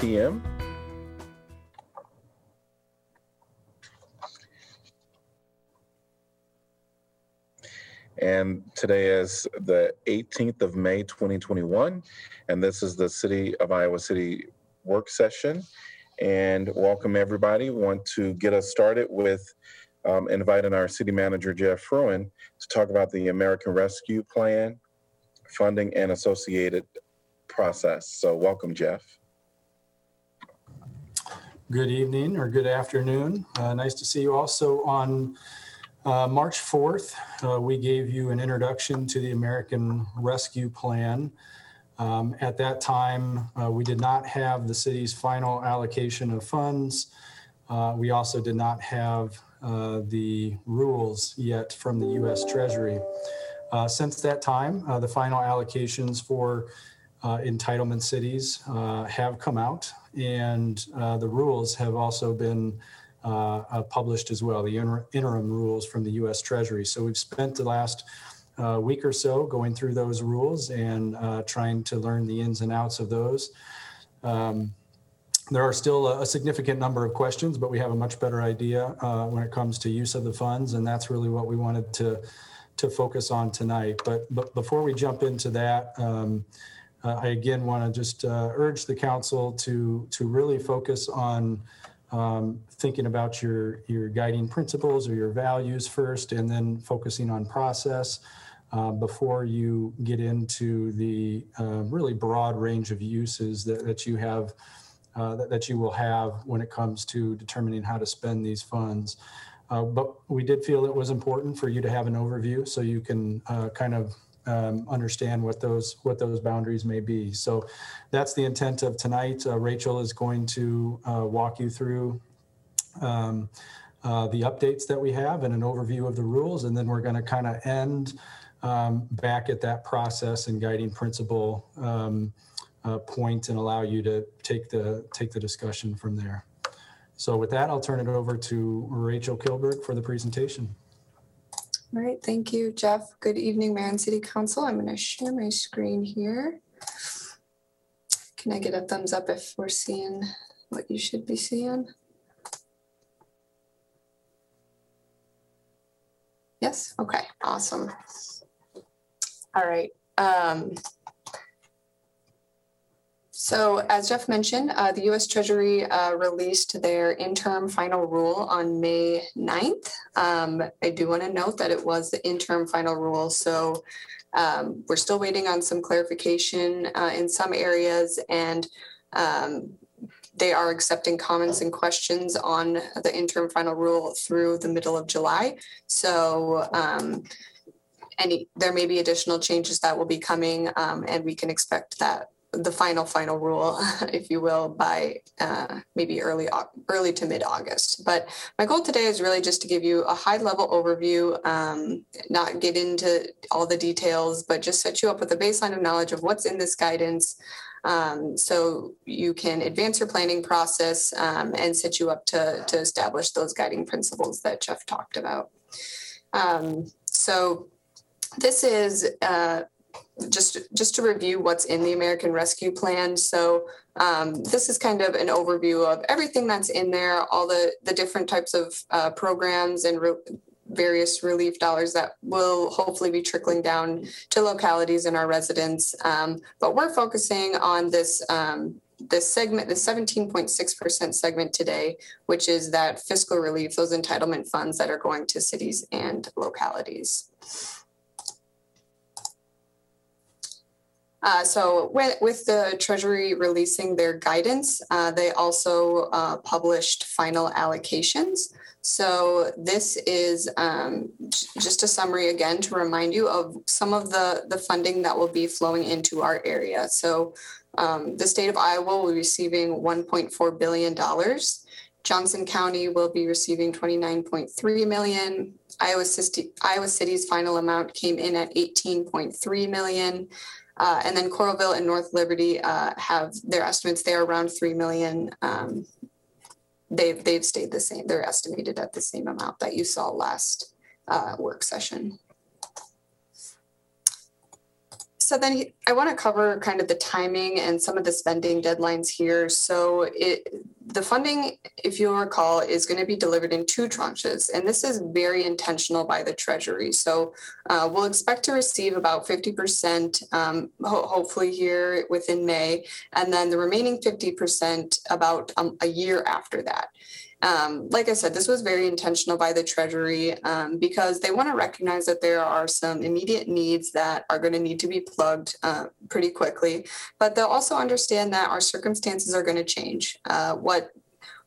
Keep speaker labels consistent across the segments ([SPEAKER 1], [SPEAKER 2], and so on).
[SPEAKER 1] It is 4 p.m. And today is the 18th of May, 2021. And this is the City of Iowa City work session. And welcome everybody. Want to get us started with um, inviting our city manager, Jeff Fruin, to talk about the American Rescue Plan, funding, and associated process. So, welcome, Jeff.
[SPEAKER 2] Good evening or good afternoon. Uh, nice to see you also on uh, March 4th. Uh, we gave you an introduction to the American Rescue Plan. Um, at that time, uh, we did not have the city's final allocation of funds. Uh, we also did not have uh, the rules yet from the U.S. Treasury. Since that time, the final allocations for uh, entitlement cities uh, have come out, and uh, the rules have also been uh, uh, published as well, the inter- interim rules from the U.S. Treasury. So we've spent the last uh, week or so going through those rules and trying to learn the ins and outs of those. Um, there are still a, significant number of questions, but we have a much better idea when it comes to use of the funds, and that's really what we wanted to to focus on tonight. But but before we jump into that. Um, uh, I again want to just uh, urge the council to to really focus on um, thinking about your your guiding principles or your values first, and then focusing on process uh, before you get into the uh, really broad range of uses that, that you have uh, that, that you will have when it comes to determining how to spend these funds. Uh, but we did feel it was important for you to have an overview so you can kind of um, understand what those what those boundaries may be. So that's the intent of tonight. Uh, Rachel is going to uh, walk you through um, uh, the updates that we have and an overview of the rules, and then we're going to kind of end um, back at that process and guiding principle um, uh, point and allow you to take the take the discussion from there. So with that, I'll turn it over to Rachel Kilberg for the presentation.
[SPEAKER 3] All right, thank you, Jeff. Good evening, Mayor and City Council. I'm going to share my screen here. Can I get a thumbs up if we're seeing what you should be seeing? Yes, okay, awesome. All right. Um, so as Jeff mentioned, uh, the US Treasury uh, released their interim final rule on May 9th. Um, I do want to note that it was the interim final rule, so um, we're still waiting on some clarification uh, in some areas and um, they are accepting comments and questions on the interim final rule through the middle of July. So um, any there may be additional changes that will be coming um, and we can expect that the final final rule if you will by uh, maybe early early to mid august but my goal today is really just to give you a high level overview um, not get into all the details but just set you up with a baseline of knowledge of what's in this guidance um, so you can advance your planning process um, and set you up to, to establish those guiding principles that jeff talked about. Um, so this is uh, just just to review what's in the American Rescue Plan. So um, this is kind of an overview of everything that's in there, all the the different types of uh, programs and re- various relief dollars that will hopefully be trickling down to localities and our residents. Um, but we're focusing on this. Um, this segment, the 17.6% segment today, which is that fiscal relief, those entitlement funds that are going to cities and localities. Uh, so with, with the Treasury releasing their guidance, uh, they also uh, published final allocations. So this is um, just a summary again to remind you of some of the, the funding that will be flowing into our area. So um, the state of Iowa will be receiving $1.4 billion. Johnson County will be receiving 29.3 million. Iowa City, Iowa City's final amount came in at 18.3 million. Uh, and then Coralville and North Liberty uh, have their estimates. They're around three million. Um, they've they've stayed the same. They're estimated at the same amount that you saw last uh, work session. So then he- I want to cover kind of the timing and some of the spending deadlines here. So it, the funding, if you'll recall, is going to be delivered in two tranches, and this is very intentional by the Treasury. So uh, we'll expect to receive about 50%, um, ho- hopefully here within May, and then the remaining 50% about um, a year after that. Um, like I said, this was very intentional by the Treasury um, because they want to recognize that there are some immediate needs that are going to need to be plugged uh, pretty quickly, but they'll also understand that our circumstances are going to change. Uh, what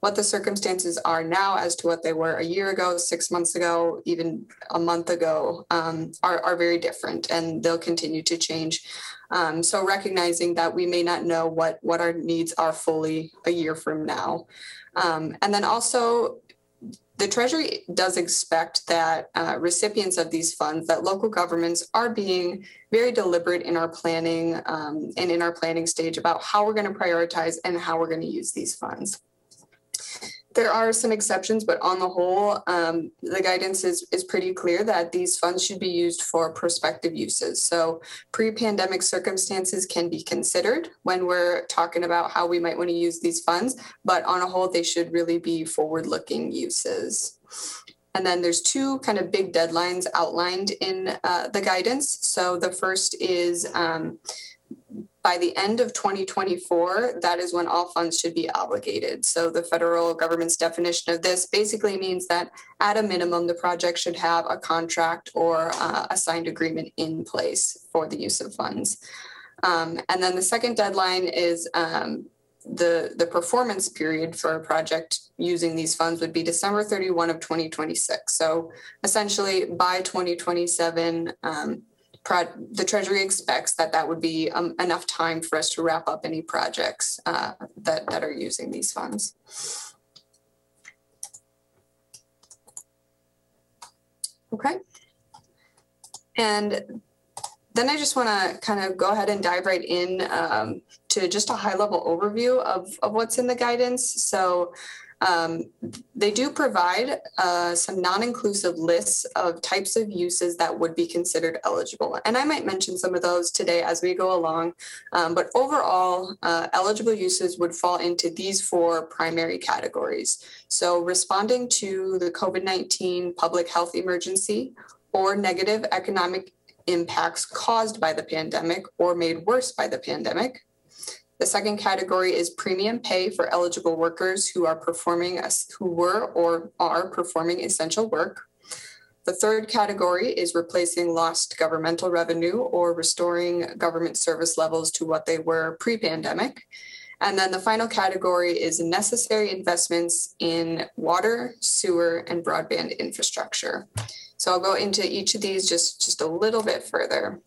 [SPEAKER 3] what the circumstances are now as to what they were a year ago, six months ago, even a month ago, um, are, are very different and they'll continue to change. Um, so recognizing that we may not know what, what our needs are fully a year from now. Um, and then also, the Treasury does expect that uh, recipients of these funds, that local governments are being very deliberate in our planning um, and in our planning stage about how we're going to prioritize and how we're going to use these funds. There are some exceptions, but on the whole, um, the guidance is, is pretty clear that these funds should be used for prospective uses. So pre-pandemic circumstances can be considered when we're talking about how we might want to use these funds, but on a whole, they should really be forward-looking uses. And then there's two kind of big deadlines outlined in uh, the guidance. So the first is um, by the end of 2024, that is when all funds should be obligated. So the federal government's definition of this basically means that at a minimum, the project should have a contract or uh, a signed agreement in place for the use of funds. Um, and then the second deadline is um, the, the performance period for a project using these funds would be December 31 of 2026. So essentially by 2027, um, pro- the Treasury expects that that would be um, enough time for us to wrap up any projects uh, that, that are using these funds. Okay. And then I just want to kind of go ahead and dive right in um, to just a high level overview of, of what's in the guidance. So um, they do provide uh, some non-inclusive lists of types of uses that would be considered eligible. And I might mention some of those today as we go along. Um, but overall, uh, eligible uses would fall into these four primary categories. So responding to the COVID-19 public health emergency or negative economic impacts caused by the pandemic or made worse by the pandemic the second category is premium pay for eligible workers who are performing who were or are performing essential work. The third category is replacing lost governmental revenue or restoring government service levels to what they were pre-pandemic. And then the final category is necessary investments in water, sewer, and broadband infrastructure. So I'll go into each of these just, just a little bit further.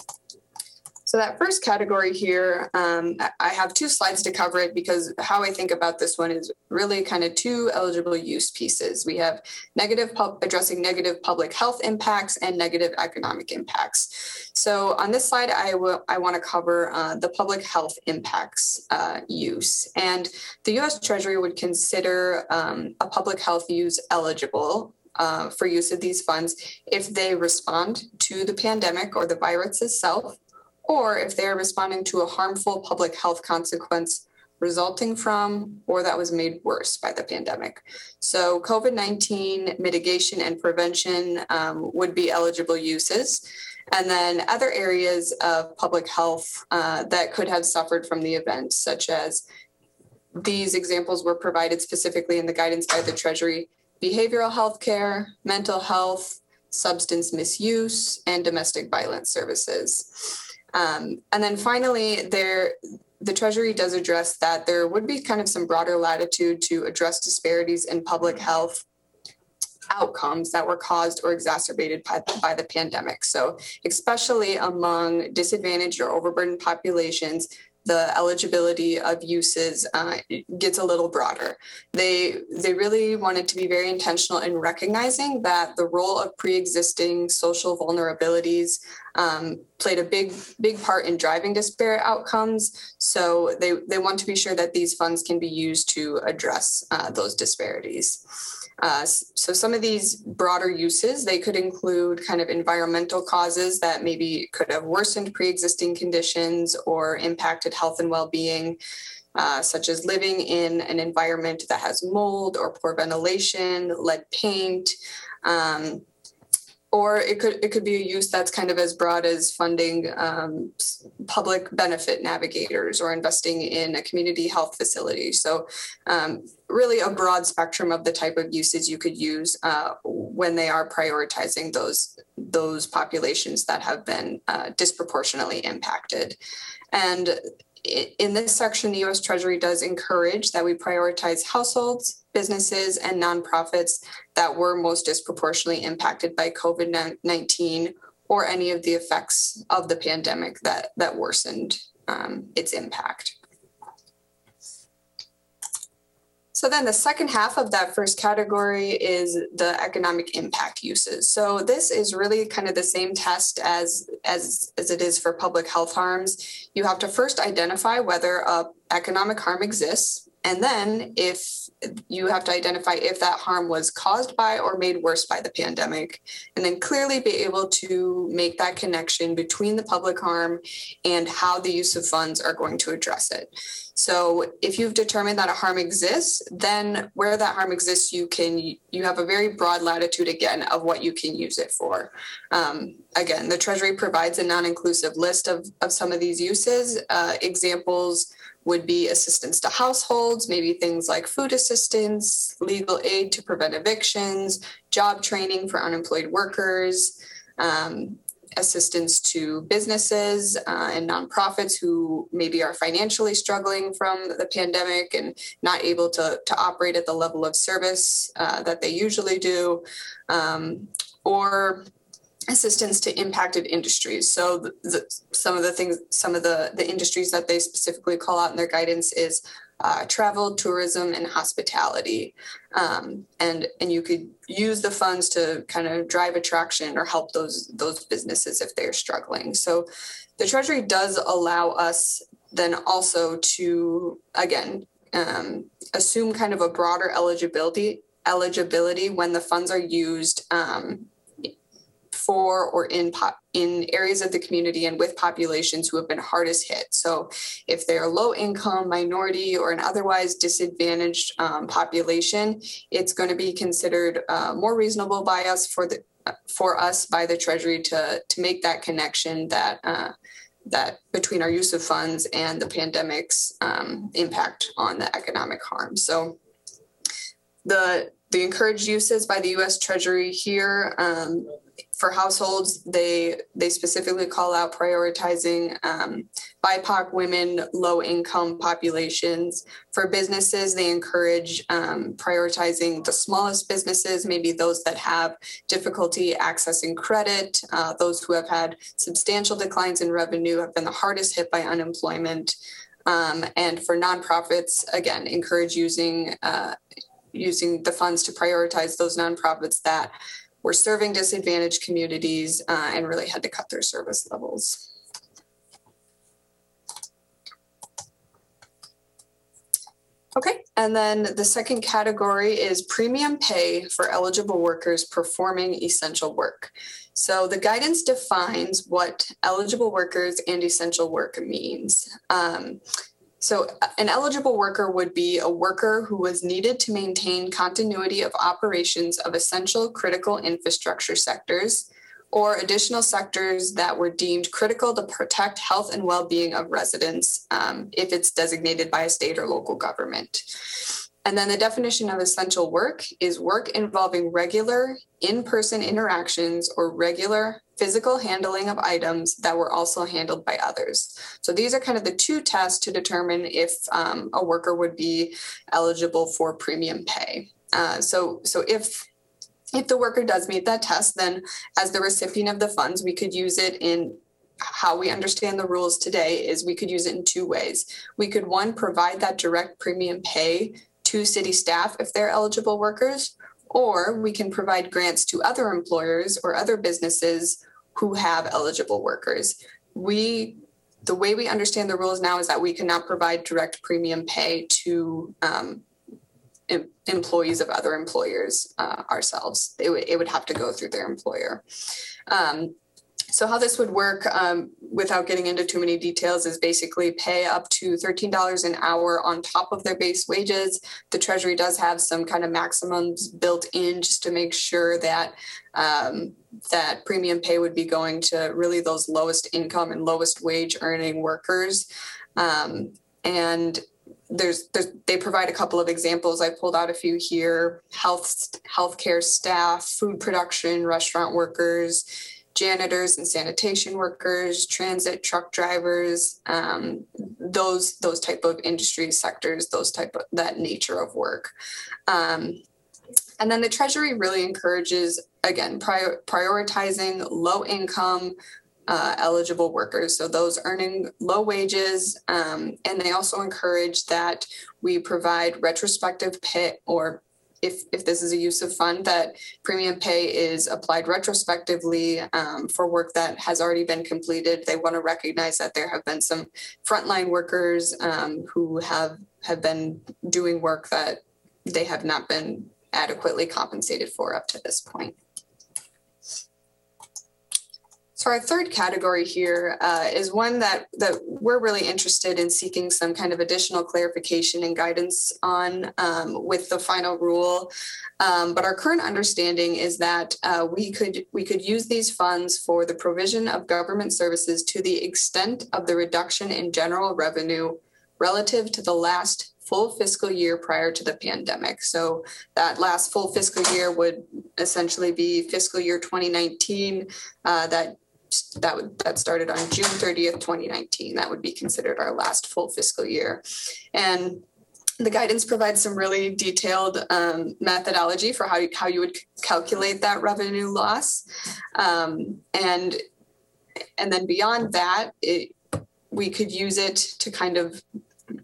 [SPEAKER 3] So that first category here, um, I have two slides to cover it because how I think about this one is really kind of two eligible use pieces. We have negative pub- addressing negative public health impacts and negative economic impacts. So on this slide, I will I want to cover uh, the public health impacts uh, use, and the U.S. Treasury would consider um, a public health use eligible uh, for use of these funds if they respond to the pandemic or the virus itself or if they are responding to a harmful public health consequence resulting from or that was made worse by the pandemic. So, COVID 19 mitigation and prevention um, would be eligible uses. And then other areas of public health uh, that could have suffered from the event, such as these examples were provided specifically in the guidance by the Treasury behavioral health care, mental health, substance misuse, and domestic violence services. Um, and then finally, there the Treasury does address that there would be kind of some broader latitude to address disparities in public health outcomes that were caused or exacerbated by, by, the pandemic. So, especially among disadvantaged or overburdened populations, the eligibility of uses uh, gets a little broader. They they really wanted to be very intentional in recognizing that the role of pre-existing social vulnerabilities um, played a big big part in driving disparate outcomes. So they they want to be sure that these funds can be used to address uh, those disparities. Uh, so some of these broader uses they could include kind of environmental causes that maybe could have worsened pre-existing conditions or impacted health and well-being uh, such as living in an environment that has mold or poor ventilation lead paint um, or it could it could be a use that's kind of as broad as funding um, public benefit navigators or investing in a community health facility. So, um, really, a broad spectrum of the type of uses you could use uh, when they are prioritizing those those populations that have been uh, disproportionately impacted. And in this section, the US Treasury does encourage that we prioritize households, businesses, and nonprofits that were most disproportionately impacted by COVID 19 or any of the effects of the pandemic that, that worsened um, its impact. So then the second half of that first category is the economic impact uses. So this is really kind of the same test as as as it is for public health harms. You have to first identify whether a economic harm exists and then if you have to identify if that harm was caused by or made worse by the pandemic, and then clearly be able to make that connection between the public harm and how the use of funds are going to address it. So if you've determined that a harm exists, then where that harm exists, you can you have a very broad latitude again of what you can use it for. Um, again, the Treasury provides a non-inclusive list of, of some of these uses. Uh, examples would be assistance to households, maybe things like food assistance, legal aid to prevent evictions, job training for unemployed workers, um, assistance to businesses uh, and nonprofits who maybe are financially struggling from the pandemic and not able to, to operate at the level of service uh, that they usually do, um, or assistance to impacted industries. So the, the, some of the things, some of the, the industries that they specifically call out in their guidance is uh, travel, tourism, and hospitality. Um, and and you could use the funds to kind of drive attraction or help those those businesses if they're struggling. So the Treasury does allow us then also to again um, assume kind of a broader eligibility eligibility when the funds are used um, for or in in areas of the community and with populations who have been hardest hit. So, if they're low income, minority, or an otherwise disadvantaged um, population, it's going to be considered uh, more reasonable by us for the for us by the Treasury to to make that connection that. Uh, that between our use of funds and the pandemic's um, impact on the economic harm. So, the the encouraged uses by the U.S. Treasury here um, for households, they they specifically call out prioritizing um, BIPOC women, low income populations. For businesses, they encourage um, prioritizing the smallest businesses, maybe those that have difficulty accessing credit, uh, those who have had substantial declines in revenue, have been the hardest hit by unemployment. Um, and for nonprofits, again, encourage using uh, using the funds to prioritize those nonprofits that were serving disadvantaged communities uh, and really had to cut their service levels. Okay, and then the second category is premium pay for eligible workers performing essential work. So the guidance defines what eligible workers and essential work means. Um, so, uh, an eligible worker would be a worker who was needed to maintain continuity of operations of essential critical infrastructure sectors or additional sectors that were deemed critical to protect health and well being of residents um, if it's designated by a state or local government. And then the definition of essential work is work involving regular in person interactions or regular physical handling of items that were also handled by others. So these are kind of the two tests to determine if um, a worker would be eligible for premium pay. Uh, so, so if if the worker does meet that test, then as the recipient of the funds, we could use it in how we understand the rules today is we could use it in two ways. We could one provide that direct premium pay to city staff if they're eligible workers, or we can provide grants to other employers or other businesses who have eligible workers. We the way we understand the rules now is that we cannot provide direct premium pay to um, em- employees of other employers uh, ourselves. It would, it would have to go through their employer. Um, so how this would work, um, without getting into too many details, is basically pay up to thirteen dollars an hour on top of their base wages. The Treasury does have some kind of maximums built in just to make sure that um, that premium pay would be going to really those lowest income and lowest wage earning workers. Um, and there's, there's they provide a couple of examples. I pulled out a few here: health healthcare staff, food production, restaurant workers, janitors and sanitation workers, transit truck drivers, um, those those type of industry sectors, those type of that nature of work. Um, and then the Treasury really encourages again prior, prioritizing low income uh, eligible workers, so those earning low wages, um, and they also encourage that we provide retrospective pay or if, if this is a use of fund, that premium pay is applied retrospectively um, for work that has already been completed. They want to recognize that there have been some frontline workers um, who have have been doing work that they have not been adequately compensated for up to this point. So our third category here uh, is one that that we're really interested in seeking some kind of additional clarification and guidance on um, with the final rule. Um, but our current understanding is that uh, we could we could use these funds for the provision of government services to the extent of the reduction in general revenue relative to the last full fiscal year prior to the pandemic. So that last full fiscal year would essentially be fiscal year 2019. Uh, that that would that started on June 30th, 2019. That would be considered our last full fiscal year. And the guidance provides some really detailed um, methodology for how you, how you would calculate that revenue loss. Um, and and then beyond that, it, we could use it to kind of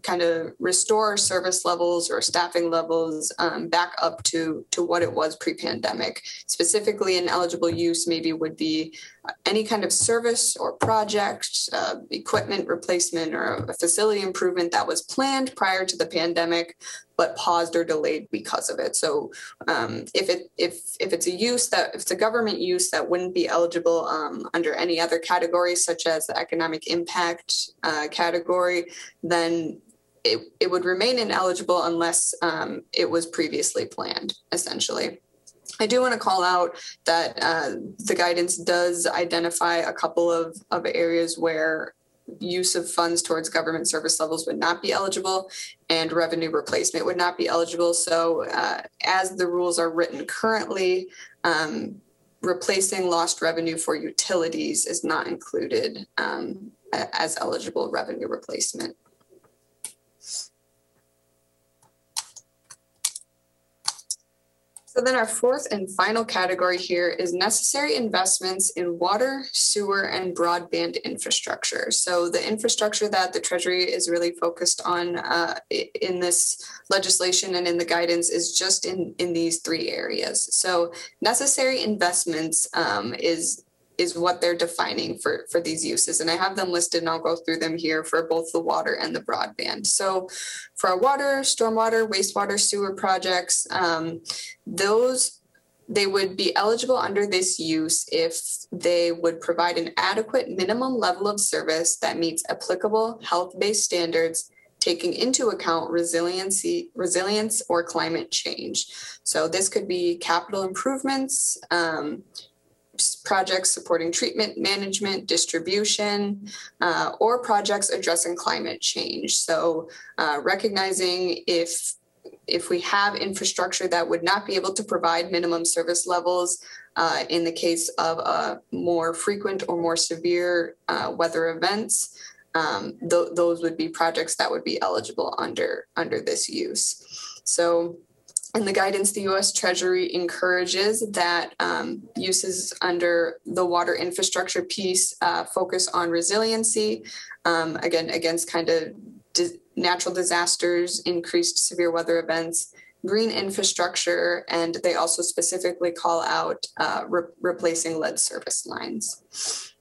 [SPEAKER 3] kind of restore service levels or staffing levels um, back up to to what it was pre-pandemic. Specifically an eligible use maybe would be any kind of service or project uh, equipment replacement or a facility improvement that was planned prior to the pandemic but paused or delayed because of it so um, if it if if it's a use that if it's a government use that wouldn't be eligible um, under any other category such as the economic impact uh, category then it, it would remain ineligible unless um, it was previously planned, essentially. I do want to call out that uh, the guidance does identify a couple of, of areas where use of funds towards government service levels would not be eligible and revenue replacement would not be eligible. So, uh, as the rules are written currently, um, replacing lost revenue for utilities is not included um, as eligible revenue replacement. So then our fourth and final category here is necessary investments in water, sewer, and broadband infrastructure. So the infrastructure that the Treasury is really focused on uh, in this legislation and in the guidance is just in, in these three areas. So necessary investments um, is is what they're defining for, for these uses. And I have them listed and I'll go through them here for both the water and the broadband. So for our water, stormwater, wastewater, sewer projects, um, those they would be eligible under this use if they would provide an adequate minimum level of service that meets applicable health-based standards taking into account resiliency resilience or climate change so this could be capital improvements um, projects supporting treatment management, distribution, uh, or projects addressing climate change. So, uh, recognizing if if we have infrastructure that would not be able to provide minimum service levels uh, in the case of a more frequent or more severe uh, weather events, um, th- those would be projects that would be eligible under under this use. So in the guidance, the U.S. Treasury encourages that um, uses under the water infrastructure piece uh, focus on resiliency, um, again, against kind of di- natural disasters, increased severe weather events, green infrastructure, and they also specifically call out uh, re- replacing lead service lines.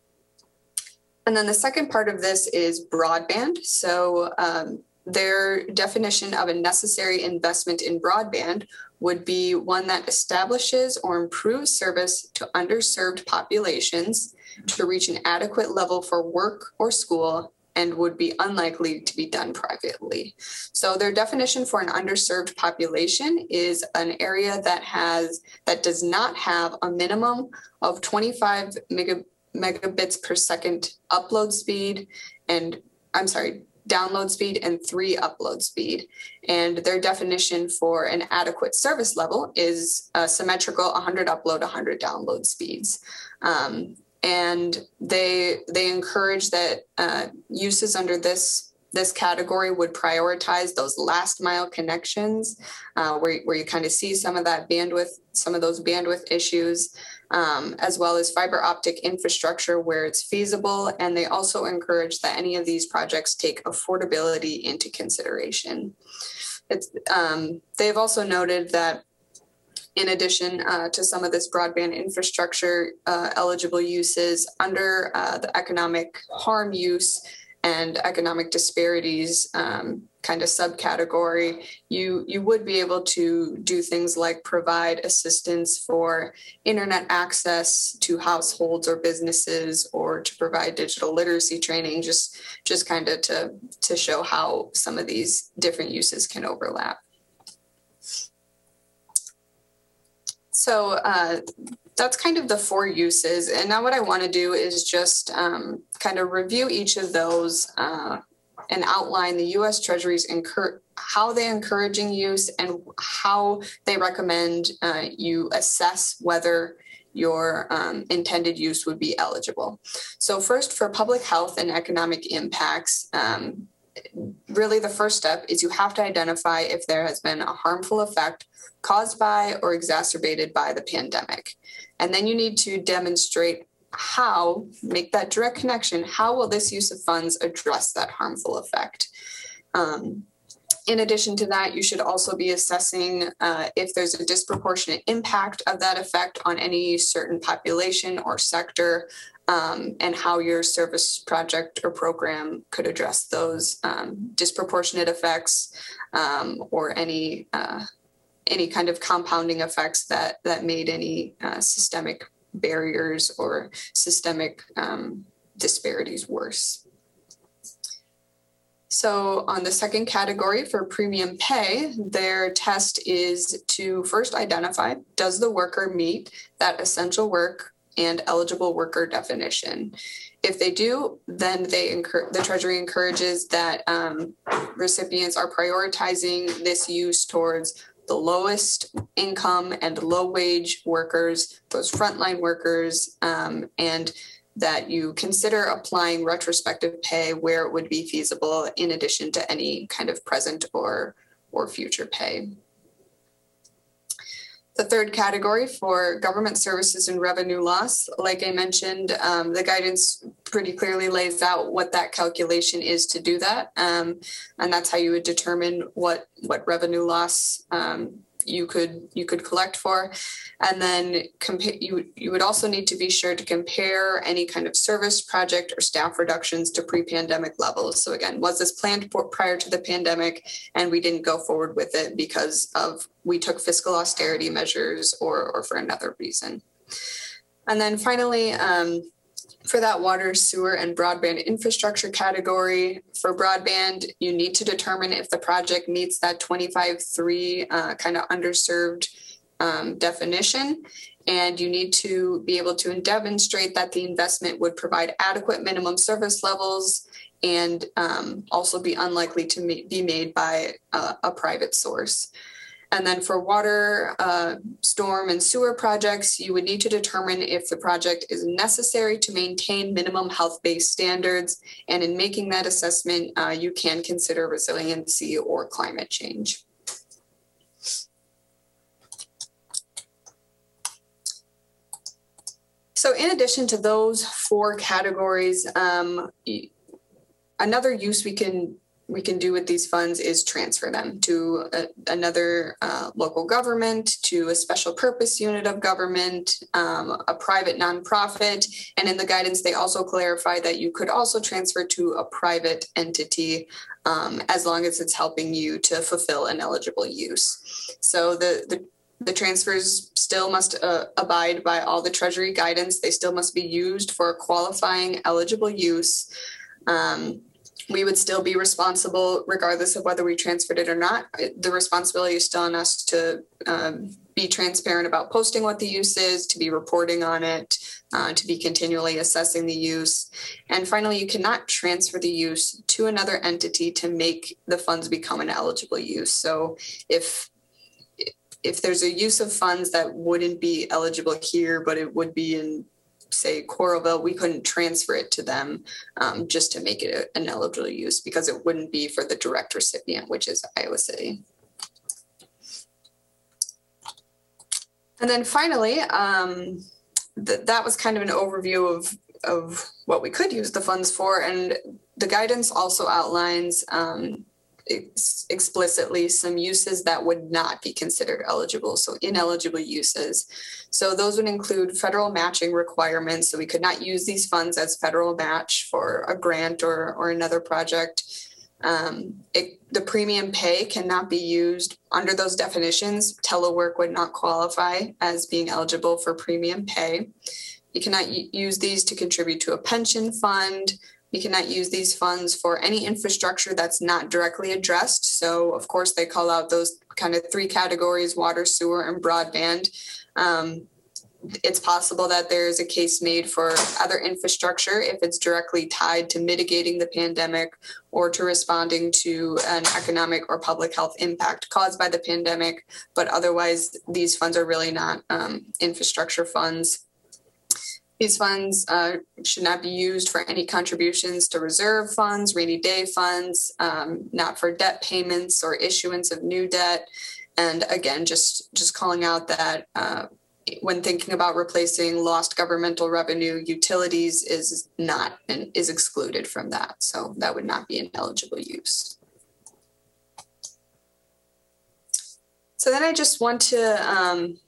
[SPEAKER 3] And then the second part of this is broadband. So um, their definition of a necessary investment in broadband would be one that establishes or improves service to underserved populations to reach an adequate level for work or school and would be unlikely to be done privately. So their definition for an underserved population is an area that has that does not have a minimum of 25 megabits per second upload speed and I'm sorry, download speed and three upload speed. And their definition for an adequate service level is a symmetrical 100 upload, 100 download speeds. Um, and they they encourage that uh, uses under this this category would prioritize those last mile connections uh, where, where you kind of see some of that bandwidth some of those bandwidth issues um, as well as fiber optic infrastructure where it's feasible. And they also encourage that any of these projects take affordability into consideration. Um, they've also noted that in addition uh, to some of this broadband infrastructure uh, eligible uses under uh, the economic harm use and economic disparities um, kind of subcategory, you you would be able to do things like provide assistance for internet access to households or businesses, or to provide digital literacy training, just just kind of to to show how some of these different uses can overlap. So uh, that's kind of the four uses. And now what I want to do is just um, kind of review each of those uh, and outline the U.S. Treasury's incur- how they're encouraging use and how they recommend uh, you assess whether your um, intended use would be eligible. So first, for public health and economic impacts, um, really the first step is you have to identify if there has been a harmful effect caused by or exacerbated by the pandemic. And then you need to demonstrate how, make that direct connection, how will this use of funds address that harmful effect? Um, in addition to that, you should also be assessing uh, if there's a disproportionate impact of that effect on any certain population or sector, um, and how your service project or program could address those um, disproportionate effects um, or any uh, any kind of compounding effects that that made any uh, systemic barriers or systemic um, disparities worse. So, on the second category for premium pay, their test is to first identify does the worker meet that essential work and eligible worker definition? If they do, then they incur- the Treasury encourages that um, recipients are prioritizing this use towards the lowest income and low wage workers, those frontline workers, um, and that you consider applying retrospective pay where it would be feasible in addition to any kind of present or or future pay. The third category for government services and revenue loss, like I mentioned, um, the guidance pretty clearly lays out what that calculation is to do that, um, and that's how you would determine what what revenue loss um, you could you could collect for. And then you you would also need to be sure to compare any kind of service project or staff reductions to pre-pandemic levels. So again was this planned prior to the pandemic? And we didn't go forward with it because of we took fiscal austerity measures or or for another reason. And then finally um, for that water, sewer, and broadband infrastructure category, for broadband, you need to determine if the project meets that 25-3 uh, kind of underserved um, definition. And you need to be able to demonstrate that the investment would provide adequate minimum service levels and um, also be unlikely to be made by a, a private source. And then for water, uh, storm, and sewer projects, you would need to determine if the project is necessary to maintain minimum health based standards. And in making that assessment, uh, you can consider resiliency or climate change. So, in addition to those four categories, um, another use we can we can do with these funds is transfer them to a, another uh, local government, to a special purpose unit of government, um, a private nonprofit. And in the guidance, they also clarify that you could also transfer to a private entity um, as long as it's helping you to fulfill an eligible use. So the, the the transfers still must uh, abide by all the Treasury guidance. They still must be used for qualifying eligible use. Um, we would still be responsible regardless of whether we transferred it or not. The responsibility is still on us to um, be transparent about posting what the use is, to be reporting on it, uh, to be continually assessing the use. And finally, you cannot transfer the use to another entity to make the funds become an eligible use. So if if there's a use of funds that wouldn't be eligible here, but it would be in say Coralville, we couldn't transfer it to them um, just to make it an eligible use because it wouldn't be for the direct recipient, which is Iowa City. And then finally, um, th- that was kind of an overview of of what we could use the funds for, and the guidance also outlines um, ex- explicitly some uses that would not be considered eligible, so ineligible uses. So those would include federal matching requirements. So we could not use these funds as federal match for a grant or, or another project. Um, it, the premium pay cannot be used under those definitions. Telework would not qualify as being eligible for premium pay. You cannot use these to contribute to a pension fund we cannot use these funds for any infrastructure that's not directly addressed. So, of course, they call out those kind of three categories water, sewer, and broadband. Um, it's possible that there is a case made for other infrastructure if it's directly tied to mitigating the pandemic or to responding to an economic or public health impact caused by the pandemic. But otherwise, these funds are really not um, infrastructure funds. These funds uh, should not be used for any contributions to reserve funds, rainy day funds, um, not for debt payments or issuance of new debt. And again, just just calling out that uh, when thinking about replacing lost governmental revenue, utilities is not and is excluded from that. So that would not be an eligible use. So then I just want to um,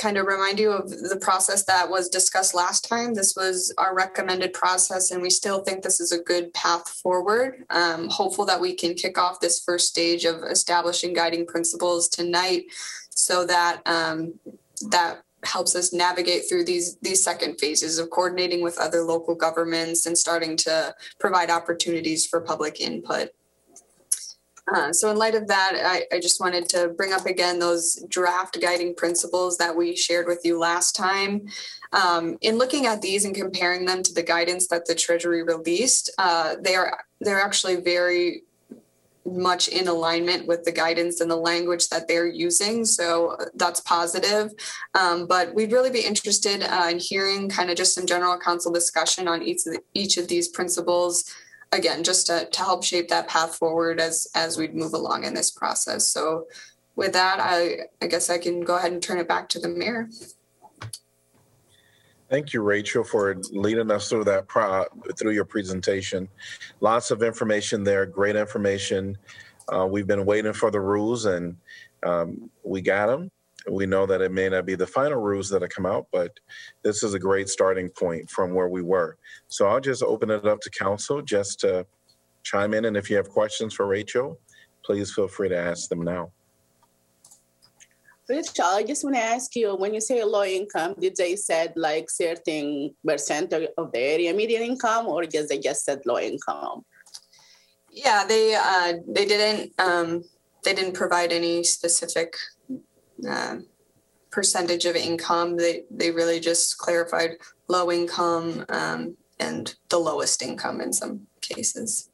[SPEAKER 3] kind of remind you of the process that was discussed last time. This was our recommended process, and we still think this is a good path forward. Um, hopeful that we can kick off this first stage of establishing guiding principles tonight, so that um, that helps us navigate through these these second phases of coordinating with other local governments and starting to provide opportunities for public input. Uh, so in light of that, I, I, just wanted to bring up again those draft guiding principles that we shared with you last time. Um, in looking at these and comparing them to the guidance that the Treasury released, uh, they are they're actually very much in alignment with the guidance and the language that they're using. So that's positive. Um, but we'd really be interested uh, in hearing kind of just some general council discussion on each of, the, each of these principles again, just to, to help shape that path forward as as we move along in this process. So with that, I, I guess I can go ahead and turn it back to the mayor.
[SPEAKER 1] Thank you, Rachel, for leading us through that pro- through your presentation. Lots of information there, great information. Uh, we've been waiting for the rules, and um, we got them. We know that it may not be the final rules that have come out, but this is a great starting point from where we were. So I'll just open it up to council just to chime in. And if you have questions for Rachel, please feel free to ask them now.
[SPEAKER 4] Rachel, I just want to ask you when you say low income, did they said like certain percent of the area median income or just they just said low income?
[SPEAKER 3] Yeah, they uh, they didn't um, they didn't provide any specific uh, percentage of income. They they really just clarified low income um, and the lowest income in some cases.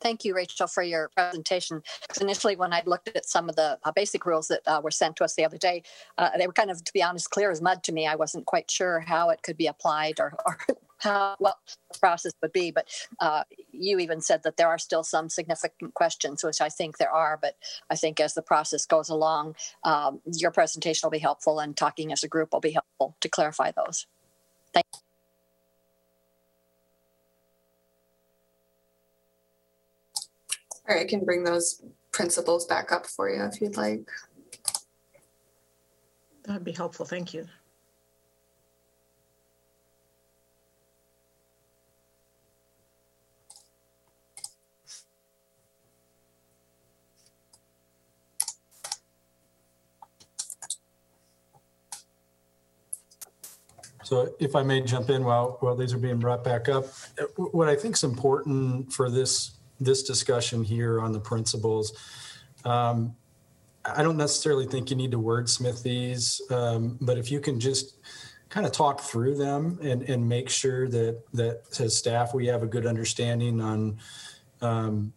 [SPEAKER 5] Thank you, Rachel, for your presentation. Initially, when I looked at some of the uh, basic rules that uh, were sent to us the other day, uh, they were kind of, to be honest, clear as mud to me. I wasn't quite sure how it could be applied or, or how what the process would be. But uh, you even said that there are still some significant questions, which I think there are. But I think as the process goes along, um, your presentation will be helpful, and talking as a group will be helpful to clarify those. Thank. You.
[SPEAKER 3] All right, I can bring those principles back up for you if you'd like.
[SPEAKER 6] That'd be helpful. Thank you.
[SPEAKER 2] So if I may jump in while, while these are being brought back up, what I think is important for this, this discussion here on the principles, um, I don't necessarily think you need to wordsmith these, um, but if you can just kind of talk through them and, and make sure that, that as staff, we have a good understanding on, um,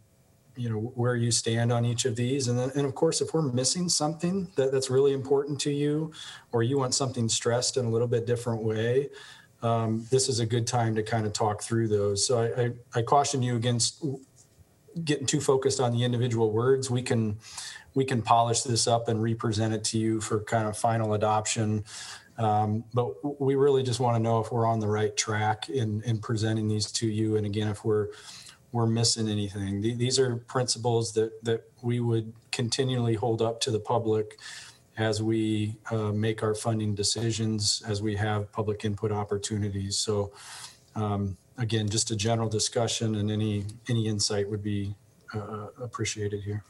[SPEAKER 2] you know, where you stand on each of these. And then, and of course, if we're missing something that, that's really important to you, or you want something stressed in a little bit different way, um, this is a good time to kind of talk through those. So I, I, I caution you against getting too focused on the individual words. We can we can polish this up and represent it to you for kind of final adoption. Um, but we really just want to know if we're on the right track in in presenting these to you. And again, if we're we're missing anything. These are principles that that we would continually hold up to the public as we uh, make our funding decisions, as we have public input opportunities. So, um, again, just a general discussion and any any insight would be uh, appreciated here.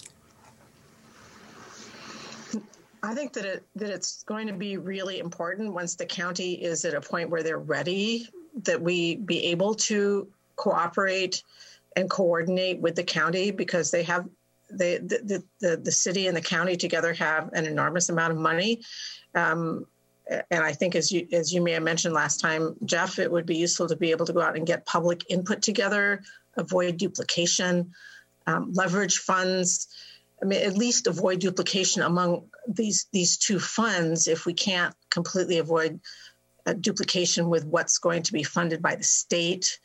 [SPEAKER 6] I think that it that it's going to be really important once the county is at a point where they're ready that we be able to cooperate and coordinate with the county because they have they the the, the city and the county together have an enormous amount of money. Um, and I think as you as you may have mentioned last time, Geoff, it would be useful to be able to go out and get public input together, avoid duplication, um, leverage funds. I mean, at least avoid duplication among these these two funds if we can't completely avoid duplication with what's going to be funded by the state.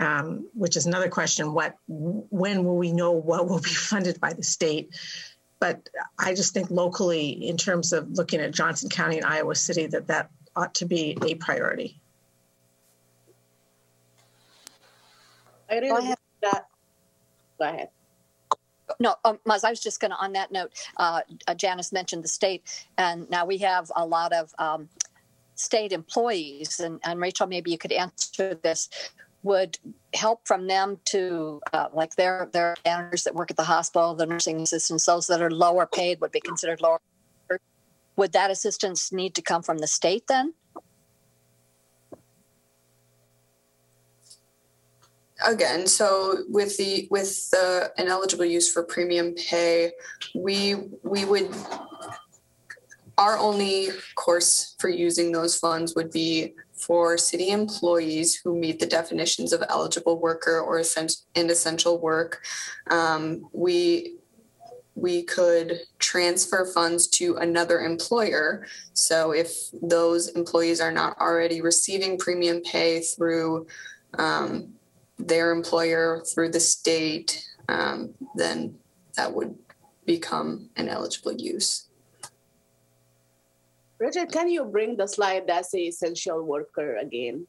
[SPEAKER 6] Um, which is another question. What, when will we know what will be funded by the state? But I just think locally, in terms of looking at Johnson County and Iowa City, that that ought to be a priority.
[SPEAKER 4] I really
[SPEAKER 5] Go ahead.
[SPEAKER 4] that. Go ahead.
[SPEAKER 5] No, um, Maz, I was just going to, on that note, uh, uh, Janice mentioned the state, and now we have a lot of um, state employees, and, and Rachel, maybe you could answer this. Would help from them to, uh, like their their managers that work at the hospital, the nursing assistants, those that are lower paid would be considered lower. Would that assistance need to come from the state then?
[SPEAKER 3] Again, so with the with the ineligible use for premium pay, we we would our only course for using those funds would be for city employees who meet the definitions of eligible worker or essential work. Um, we we could transfer funds to another employer. So if those employees are not already receiving premium pay through um, their employer through the state, um, then that would become an eligible use.
[SPEAKER 4] Richard, can you bring the slide that's the essential worker again?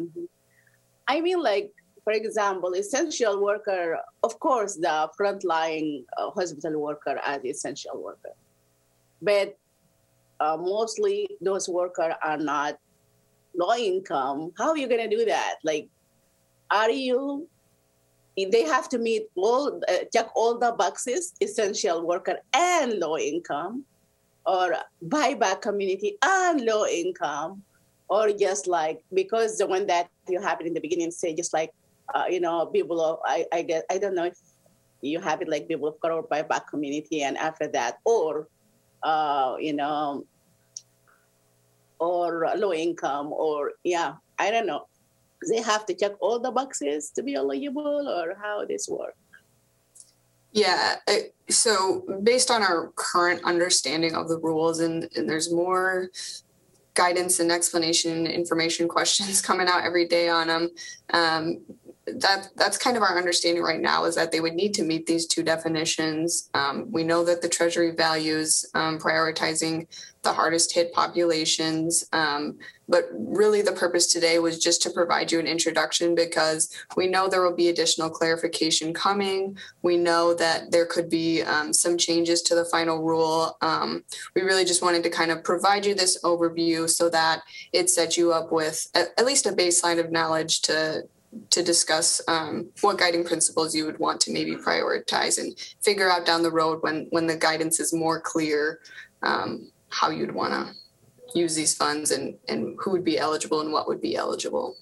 [SPEAKER 4] Mhm. I mean, like, for example, essential worker, of course, the frontline uh, hospital worker as essential worker. But uh, mostly those workers are not low income. How are you going to do that? Like, are you? They have to meet all, uh, check all the boxes, essential worker and low income, or BIPOC community and low income, or just like because the one that you have it in the beginning say just like uh, you know people of I I guess I don't know if you have it like people of color BIPOC community, and after that or uh, you know, or low income, or yeah, I don't know. They have to check all the boxes to be eligible, or how this works.
[SPEAKER 3] Yeah. So based on our current understanding of the rules, and, and there's more guidance and explanation information questions coming out every day on them. Um, that that's kind of our understanding right now is that they would need to meet these two definitions. Um, we know that the Treasury values um, prioritizing the hardest hit populations, um, but really the purpose today was just to provide you an introduction because we know there will be additional clarification coming. We know that there could be um, some changes to the final rule. Um, we really just wanted to kind of provide you this overview so that it sets you up with at, at least a baseline of knowledge to to discuss um, what guiding principles you would want to maybe prioritize and figure out down the road when when the guidance is more clear um, how you'd want to use these funds and and who would be eligible and what would be eligible.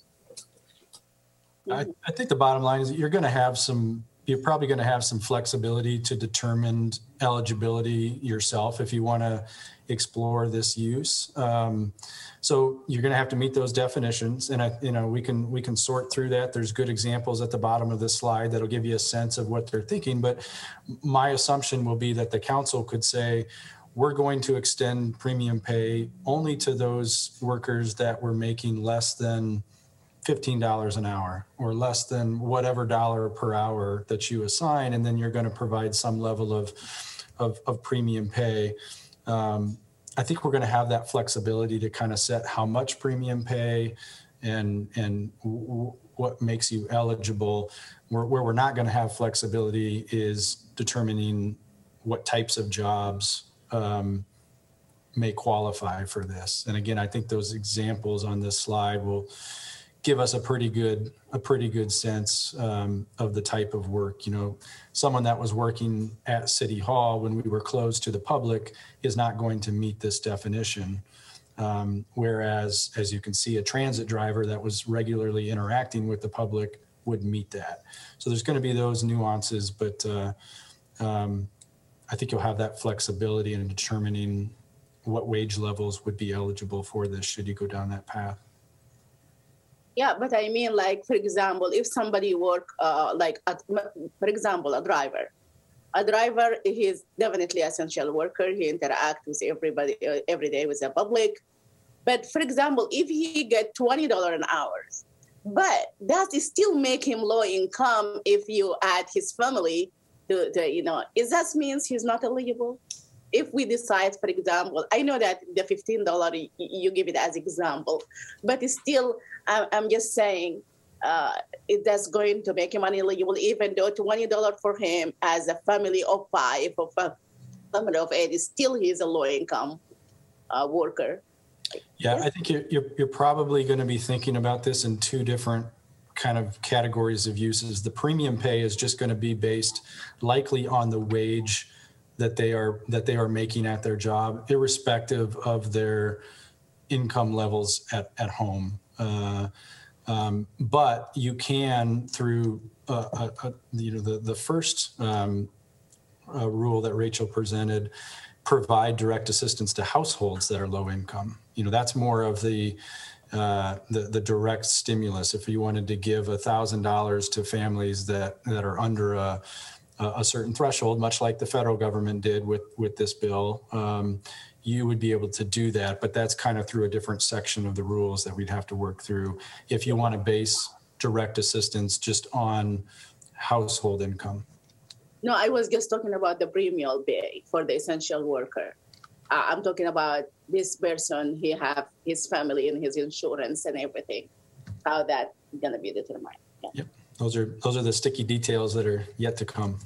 [SPEAKER 2] I, I think the bottom line is you're going to have some you're probably going to have some flexibility to determine eligibility yourself if you want to explore this use. Um, so you're going to have to meet those definitions, and I, you know, we can we can sort through that. There's good examples at the bottom of this slide that'll give you a sense of what they're thinking. But my assumption will be that the council could say, we're going to extend premium pay only to those workers that were making less than $15 an hour or less than whatever dollar per hour that you assign and then you're going to provide some level of of, of premium pay um, i think we're going to have that flexibility to kind of set how much premium pay and and w- what makes you eligible. Where, where we're not going to have flexibility is determining what types of jobs um, may qualify for this. And again i think those examples on this slide will give us a pretty good a pretty good sense um, of the type of work. You know, someone that was working at City Hall when we were closed to the public is not going to meet this definition. Um, whereas, as you can see, a transit driver that was regularly interacting with the public would meet that. So there's going to be those nuances, but uh, um, I think you'll have that flexibility in determining what wage levels would be eligible for this should you go down that path.
[SPEAKER 4] Yeah, but I mean, like for example, if somebody work uh, like, at, for example, a driver. A driver, he's definitely essential worker. He interact with everybody uh, every day with the public. But for example, if he get twenty dollar an hour, but that is still make him low income if you add his family to, to you know, is that means he's not eligible? if we decide, for example, I know that the fifteen dollar you give it as example, but it's still I'm just saying uh, it that's going to make him uneligible, even though twenty dollar for him as a family of five or family of eight is still he's a low income uh, worker.
[SPEAKER 2] Yeah, I think you're, you're, you're probably going to be thinking about this in two different kind of categories of uses. The premium pay is just going to be based likely on the wage that they are that they are making at their job, irrespective of their income levels at, at home. Uh, um, but you can through uh, uh, uh, you know the the first um, uh, rule that Rachel presented provide direct assistance to households that are low income. You know that's more of the uh, the, the direct stimulus. If you wanted to give thousand dollars to families that that are under a a certain threshold, much like the federal government did with with this bill, um, you would be able to do that. But that's kind of through a different section of the rules that we'd have to work through if you want to base direct assistance just on household income.
[SPEAKER 4] No, I was just talking about the premium pay for the essential worker. Uh, I'm talking about this person. He have his family and his insurance and everything. How that gonna be determined?
[SPEAKER 2] Yeah. Yep those are those are the sticky details that are yet to come.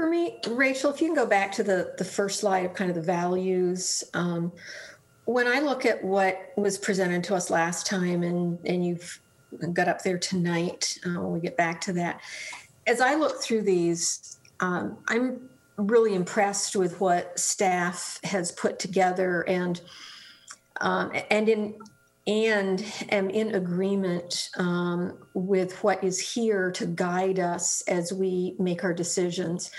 [SPEAKER 7] For me, Rachel, if you can go back to the the first slide of kind of the values. Um, when I look at what was presented to us last time, and and you've got up there tonight, uh, when we get back to that, as I look through these, um, I'm really impressed with what staff has put together and um, and in and am in agreement um, with what is here to guide us as we make our decisions.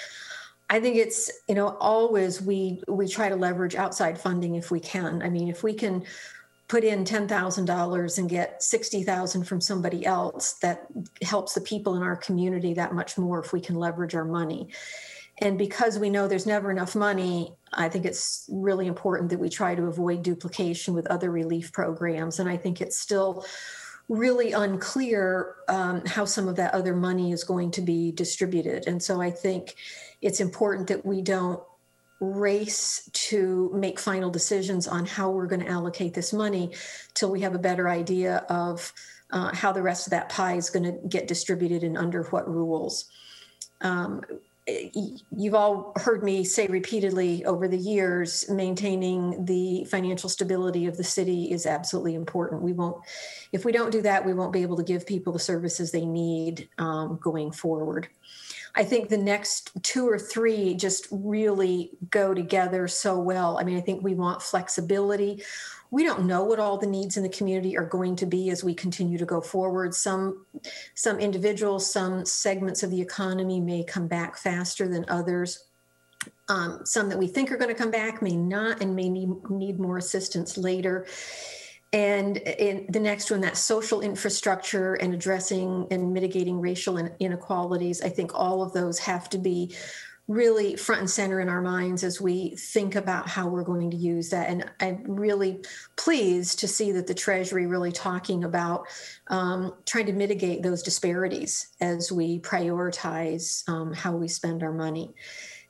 [SPEAKER 7] I think it's you know always we we try to leverage outside funding if we can. I mean, if we can put in ten thousand dollars and get sixty thousand from somebody else, that helps the people in our community that much more if we can leverage our money. And because we know there's never enough money, I think it's really important that we try to avoid duplication with other relief programs. And I think it's still really unclear um, how some of that other money is going to be distributed. And so I think it's important that we don't race to make final decisions on how we're going to allocate this money till we have a better idea of uh, how the rest of that pie is going to get distributed and under what rules. Um, you've all heard me say repeatedly over the years maintaining the financial stability of the city is absolutely important we won't if we don't do that we won't be able to give people the services they need um, going forward I think the next two or three just really go together so well. I mean, I think we want flexibility. We don't know what all the needs in the community are going to be as we continue to go forward. Some some individuals, some segments of the economy may come back faster than others. Um, some that we think are going to come back may not and may need, need more assistance later and in the next one that social infrastructure and addressing and mitigating racial inequalities i think all of those have to be really front and center in our minds as we think about how we're going to use that. And i'm really pleased to see that the treasury really talking about um, trying to mitigate those disparities as we prioritize um, how we spend our money.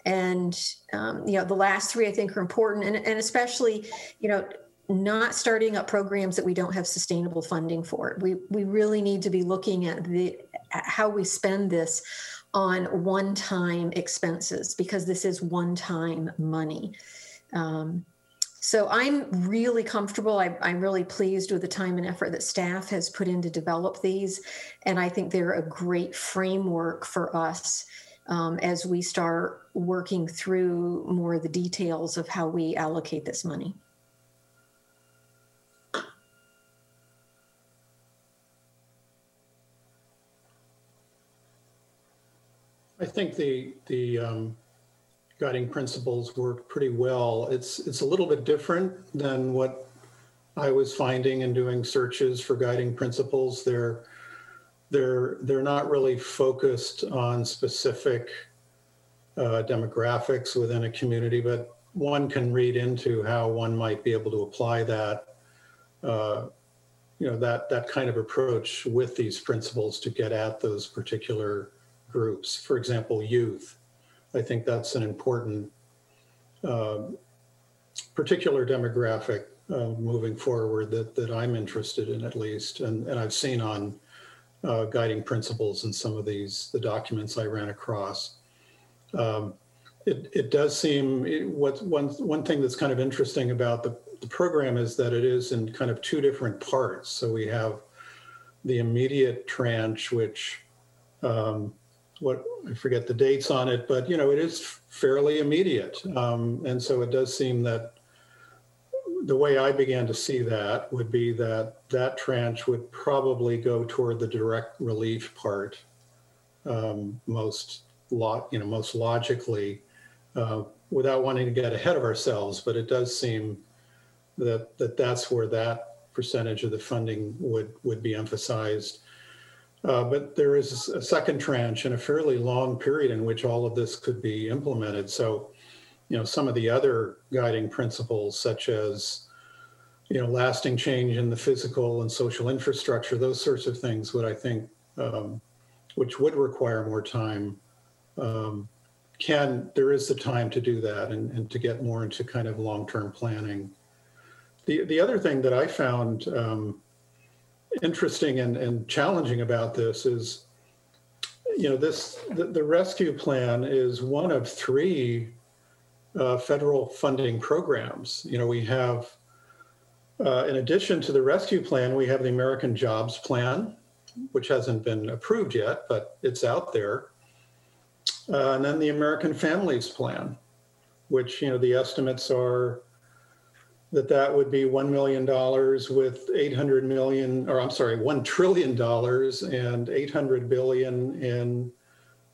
[SPEAKER 7] And um, you know the last three i think are important. And, and especially you know not starting up programs that we don't have sustainable funding for. We we really need to be looking at the at how we spend this on one-time expenses because this is one-time money. Um, so I'm really comfortable. I, I'm really pleased with the time and effort that staff has put in to develop these, and I think they're a great framework for us um, as we start working through more of the details of how we allocate this money.
[SPEAKER 8] I think the the um, guiding principles work pretty well. It's it's a little bit different than what I was finding in doing searches for guiding principles. They're they're they're not really focused on specific uh, demographics within a community, but one can read into how one might be able to apply that. Uh, you know that that kind of approach with these principles to get at those particular groups, for example, youth. I think that's an important uh, particular demographic uh, moving forward that, that I'm interested in at least, and, and I've seen on uh, guiding principles in some of these, the documents I ran across. Um, it, it does seem, it, what, one, one thing that's kind of interesting about the, the program is that it is in kind of two different parts. So we have the immediate tranche, which um, what I forget the dates on it, but you know it is fairly immediate, um, and so it does seem that the way I began to see that would be that that tranche would probably go toward the direct relief part um, most lot you know most logically uh, without wanting to get ahead of ourselves, but it does seem that that that's where that percentage of the funding would would be emphasized. Uh, but there is a second tranche and a fairly long period in which all of this could be implemented. So, you know, some of the other guiding principles, such as, you know, lasting change in the physical and social infrastructure, those sorts of things would, I think, um, which would require more time, um, can, there is the time to do that and, and to get more into kind of long-term planning. The, the other thing that I found um, interesting and, and challenging about this is, you know, this the, the rescue plan is one of three uh, federal funding programs. You know, we have, uh, in addition to the rescue plan, we have the American Jobs Plan, which hasn't been approved yet, but it's out there. Uh, and then the American Families Plan, which, you know, the estimates are that that would be $1 million with 800 million, or I'm sorry, one trillion dollars and eight hundred billion in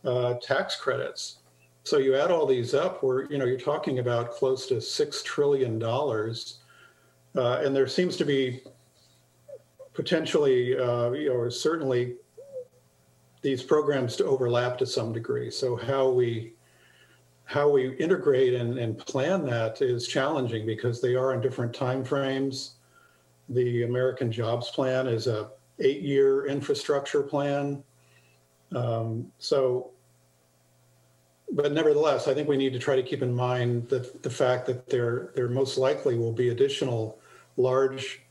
[SPEAKER 8] uh, tax credits. So you add all these up, where you know you're talking about close to six trillion dollars, uh, and there seems to be potentially, uh, or certainly, these programs to overlap to some degree. So how we how we integrate and, and plan that is challenging because they are in different time frames. The American Jobs Plan is a eight-year infrastructure plan. Um, So, but nevertheless, I think we need to try to keep in mind that the fact that there, there most likely will be additional large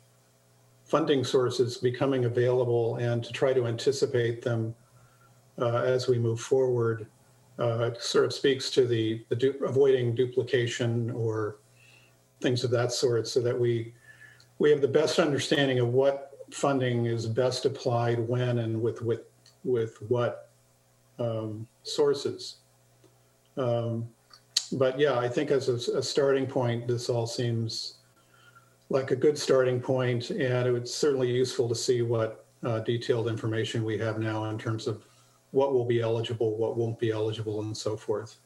[SPEAKER 8] funding sources becoming available and to try to anticipate them uh, as we move forward. Uh, It sort of speaks to the, the du- avoiding duplication or things of that sort so that we, we have the best understanding of what funding is best applied when and with, with, with what um, sources. Um, But yeah, I think as a, a starting point, this all seems like a good starting point, and it was certainly useful to see what uh, detailed information we have now in terms of what will be eligible, what won't be eligible, and so forth.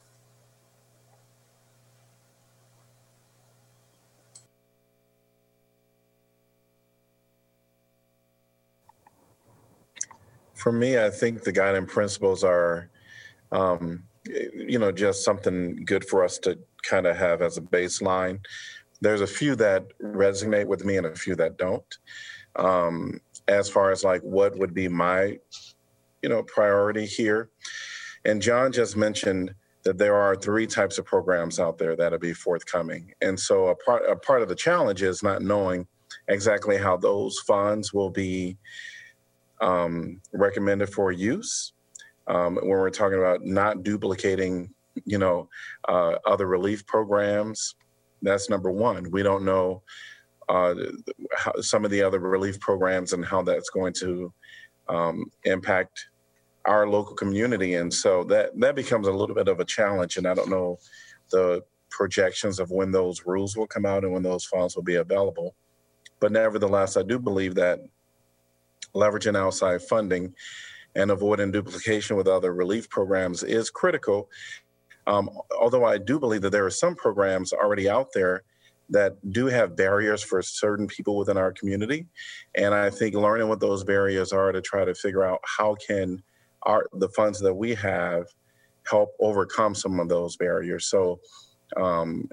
[SPEAKER 1] For me, I think the guiding principles are, um, you know, just something good for us to kind of have as a baseline. There's a few that resonate with me and a few that don't. Um, as far as like what would be my, you know, priority here. And John just mentioned that there are three types of programs out there that'll be forthcoming. And so a part, a part of the challenge is not knowing exactly how those funds will be um, recommended for use. Um, when we're talking about not duplicating, you know, uh, other relief programs, that's number one. We don't know uh, how, some of the other relief programs and how that's going to um, impact our local community, and so that that becomes a little bit of a challenge. And I don't know the projections of when those rules will come out and when those funds will be available. But nevertheless, I do believe that leveraging outside funding and avoiding duplication with other relief programs is critical. Um, although I do believe that there are some programs already out there that do have barriers for certain people within our community, and I think learning what those barriers are to try to figure out how can our the funds that we have help overcome some of those barriers. So um,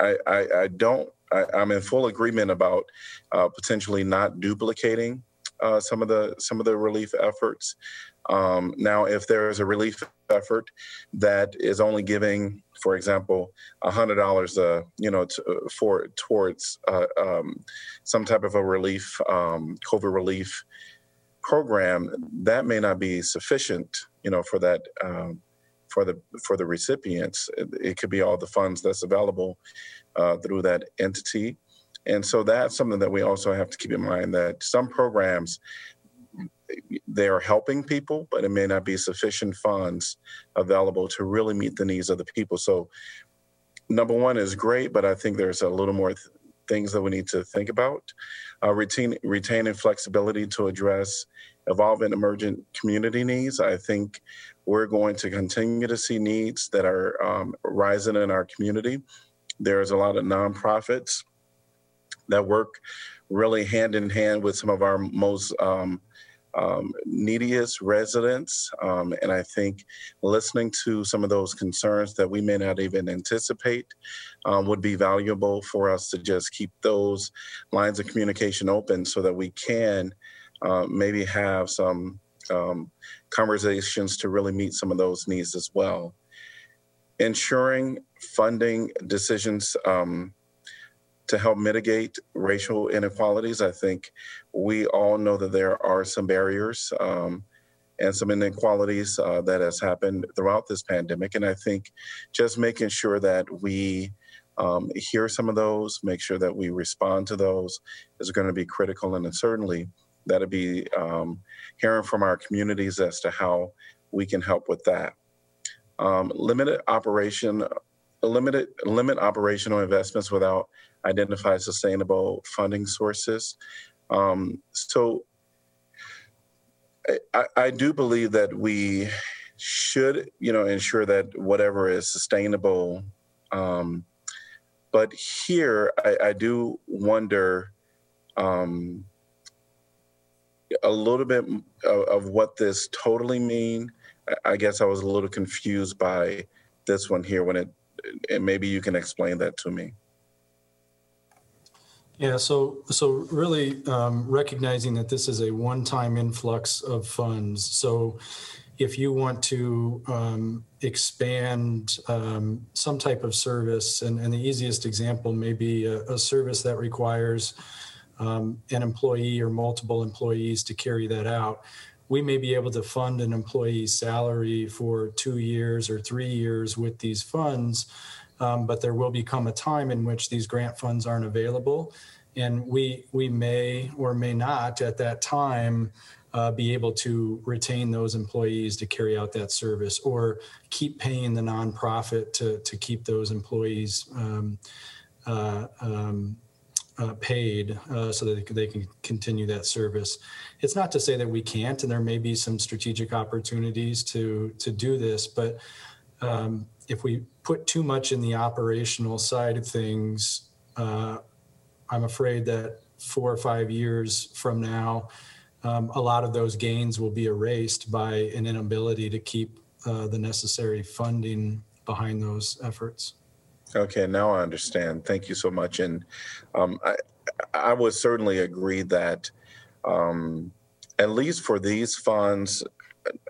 [SPEAKER 1] I, I, I don't. I, I'm in full agreement about uh, potentially not duplicating uh, some of the some of the relief efforts. Um, now, if there is a relief effort that is only giving, for example, hundred dollars, uh, you know, to, for towards uh, um, some type of a relief, um, COVID relief program, that may not be sufficient, you know, for that um, for the for the recipients. It, it could be all the funds that's available uh, through that entity. And so that's something that we also have to keep in mind that some programs they are helping people, but it may not be sufficient funds available to really meet the needs of the people. So number one is great, but I think there's a little more things that we need to think about. Uh, retain, retaining flexibility to address evolving emergent community needs. I think we're going to continue to see needs that are um, rising in our community. There's a lot of nonprofits that work really hand in hand with some of our most um, um, neediest residents. Um, and I think listening to some of those concerns that we may not even anticipate um, would be valuable for us to just keep those lines of communication open so that we can uh, maybe have some um, conversations to really meet some of those needs as well. Ensuring funding decisions um, to help mitigate racial inequalities. I think we all know that there are some barriers um, and some inequalities uh, that has happened throughout this pandemic. And I think just making sure that we um, hear some of those, make sure that we respond to those is going to be critical. And certainly that'll be um, hearing from our communities as to how we can help with that. Um, limited operation, limited limit operational investments without identify sustainable funding sources. Um, so I, I do believe that we should, you know, ensure that whatever is sustainable. Um, but here, I, I do wonder um, a little bit of, of what this totally mean. I guess I was a little confused by this one here when it, and maybe you can explain that to me.
[SPEAKER 2] Yeah, so so really um, recognizing that this is a one-time influx of funds. So if you want to um, expand um, some type of service, and, and the easiest example may be a, a service that requires um, an employee or multiple employees to carry that out, we may be able to fund an employee's salary for two years or three years with these funds. Um, but there will become a time in which these grant funds aren't available. And we, we may or may not at that time uh, be able to retain those employees to carry out that service or keep paying the nonprofit to, to keep those employees um, uh, um, uh, paid uh, so that they can, continue that service. It's not to say that we can't, and there may be some strategic opportunities to to do this, but um, if we put too much in the operational side of things, uh, I'm afraid that four or five years from now, um, a lot of those gains will be erased by an inability to keep uh, the necessary funding behind those efforts.
[SPEAKER 1] Okay, now I understand. Thank you so much. And um, I, I would certainly agree that um, at least for these funds,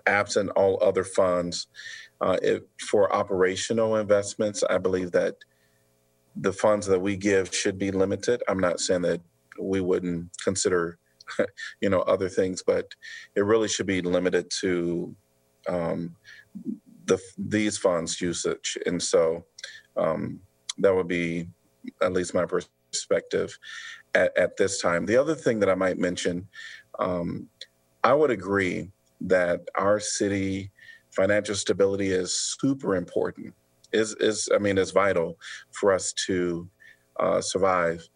[SPEAKER 1] absent all other funds, uh, for operational investments, I believe that the funds that we give should be limited. I'm not saying that we wouldn't consider, you know, other things, but it really should be limited to um, the these funds usage. And so um, that would be at least my perspective at, at, this time. The other thing that I might mention, um, I would agree that our city financial stability is super important. Is is I mean, is vital for us to uh, survive.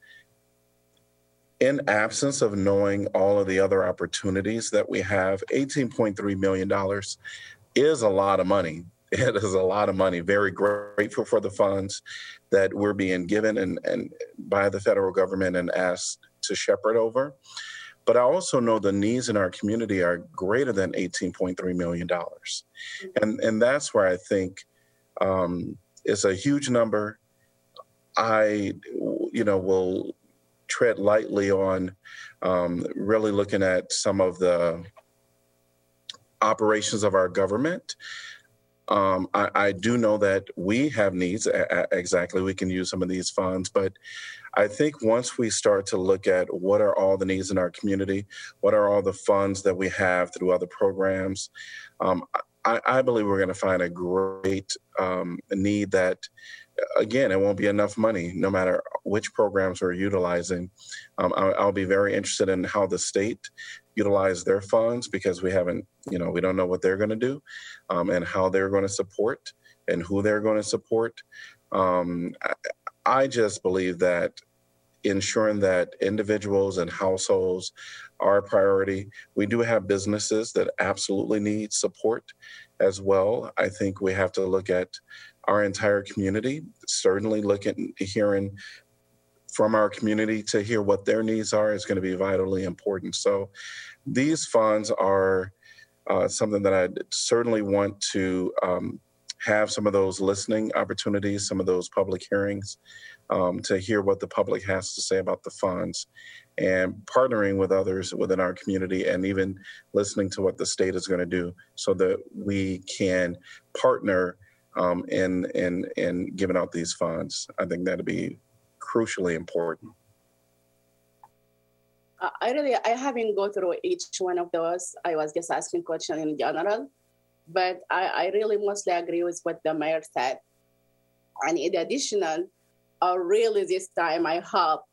[SPEAKER 1] In absence of knowing all of the other opportunities that we have, $18.3 million is a lot of money it is a lot of money. Very grateful for the funds that we're being given and, and by the federal government and asked to shepherd over. But I also know the needs in our community are greater than $18.3 million. And, and that's where I think um, it's a huge number. I, you know, will tread lightly on um, really looking at some of the operations of our government um, I, I, do know that we have needs. A, a, exactly, we can use some of these funds, but I think once we start to look at what are all the needs in our community, what are all the funds that we have through other programs, um, I, I, believe we're going to find a great um, need that again, it won't be enough money no matter which programs we're utilizing. Um, I'll, I'll, be very interested in how the state utilize their funds because we haven't, you know, we don't know what they're going to do um, and how they're going to support and who they're going to support. Um, I, just believe that ensuring that individuals and households are a priority. We do have businesses that absolutely need support as well. I think we have to look at our entire community, certainly looking, at hearing from our community to hear what their needs are is going to be vitally important. So these funds are uh, something that I certainly want to um, have some of those listening opportunities, some of those public hearings um, to hear what the public has to say about the funds and partnering with others within our community and even listening to what the state is going to do so that we can partner um, in, in, in giving out these funds. I think that'd be crucially important.
[SPEAKER 4] I really, I haven't go through each one of those. I was just asking questions in general, but I, I really mostly agree with what the mayor said. And in addition, uh, really this time I hope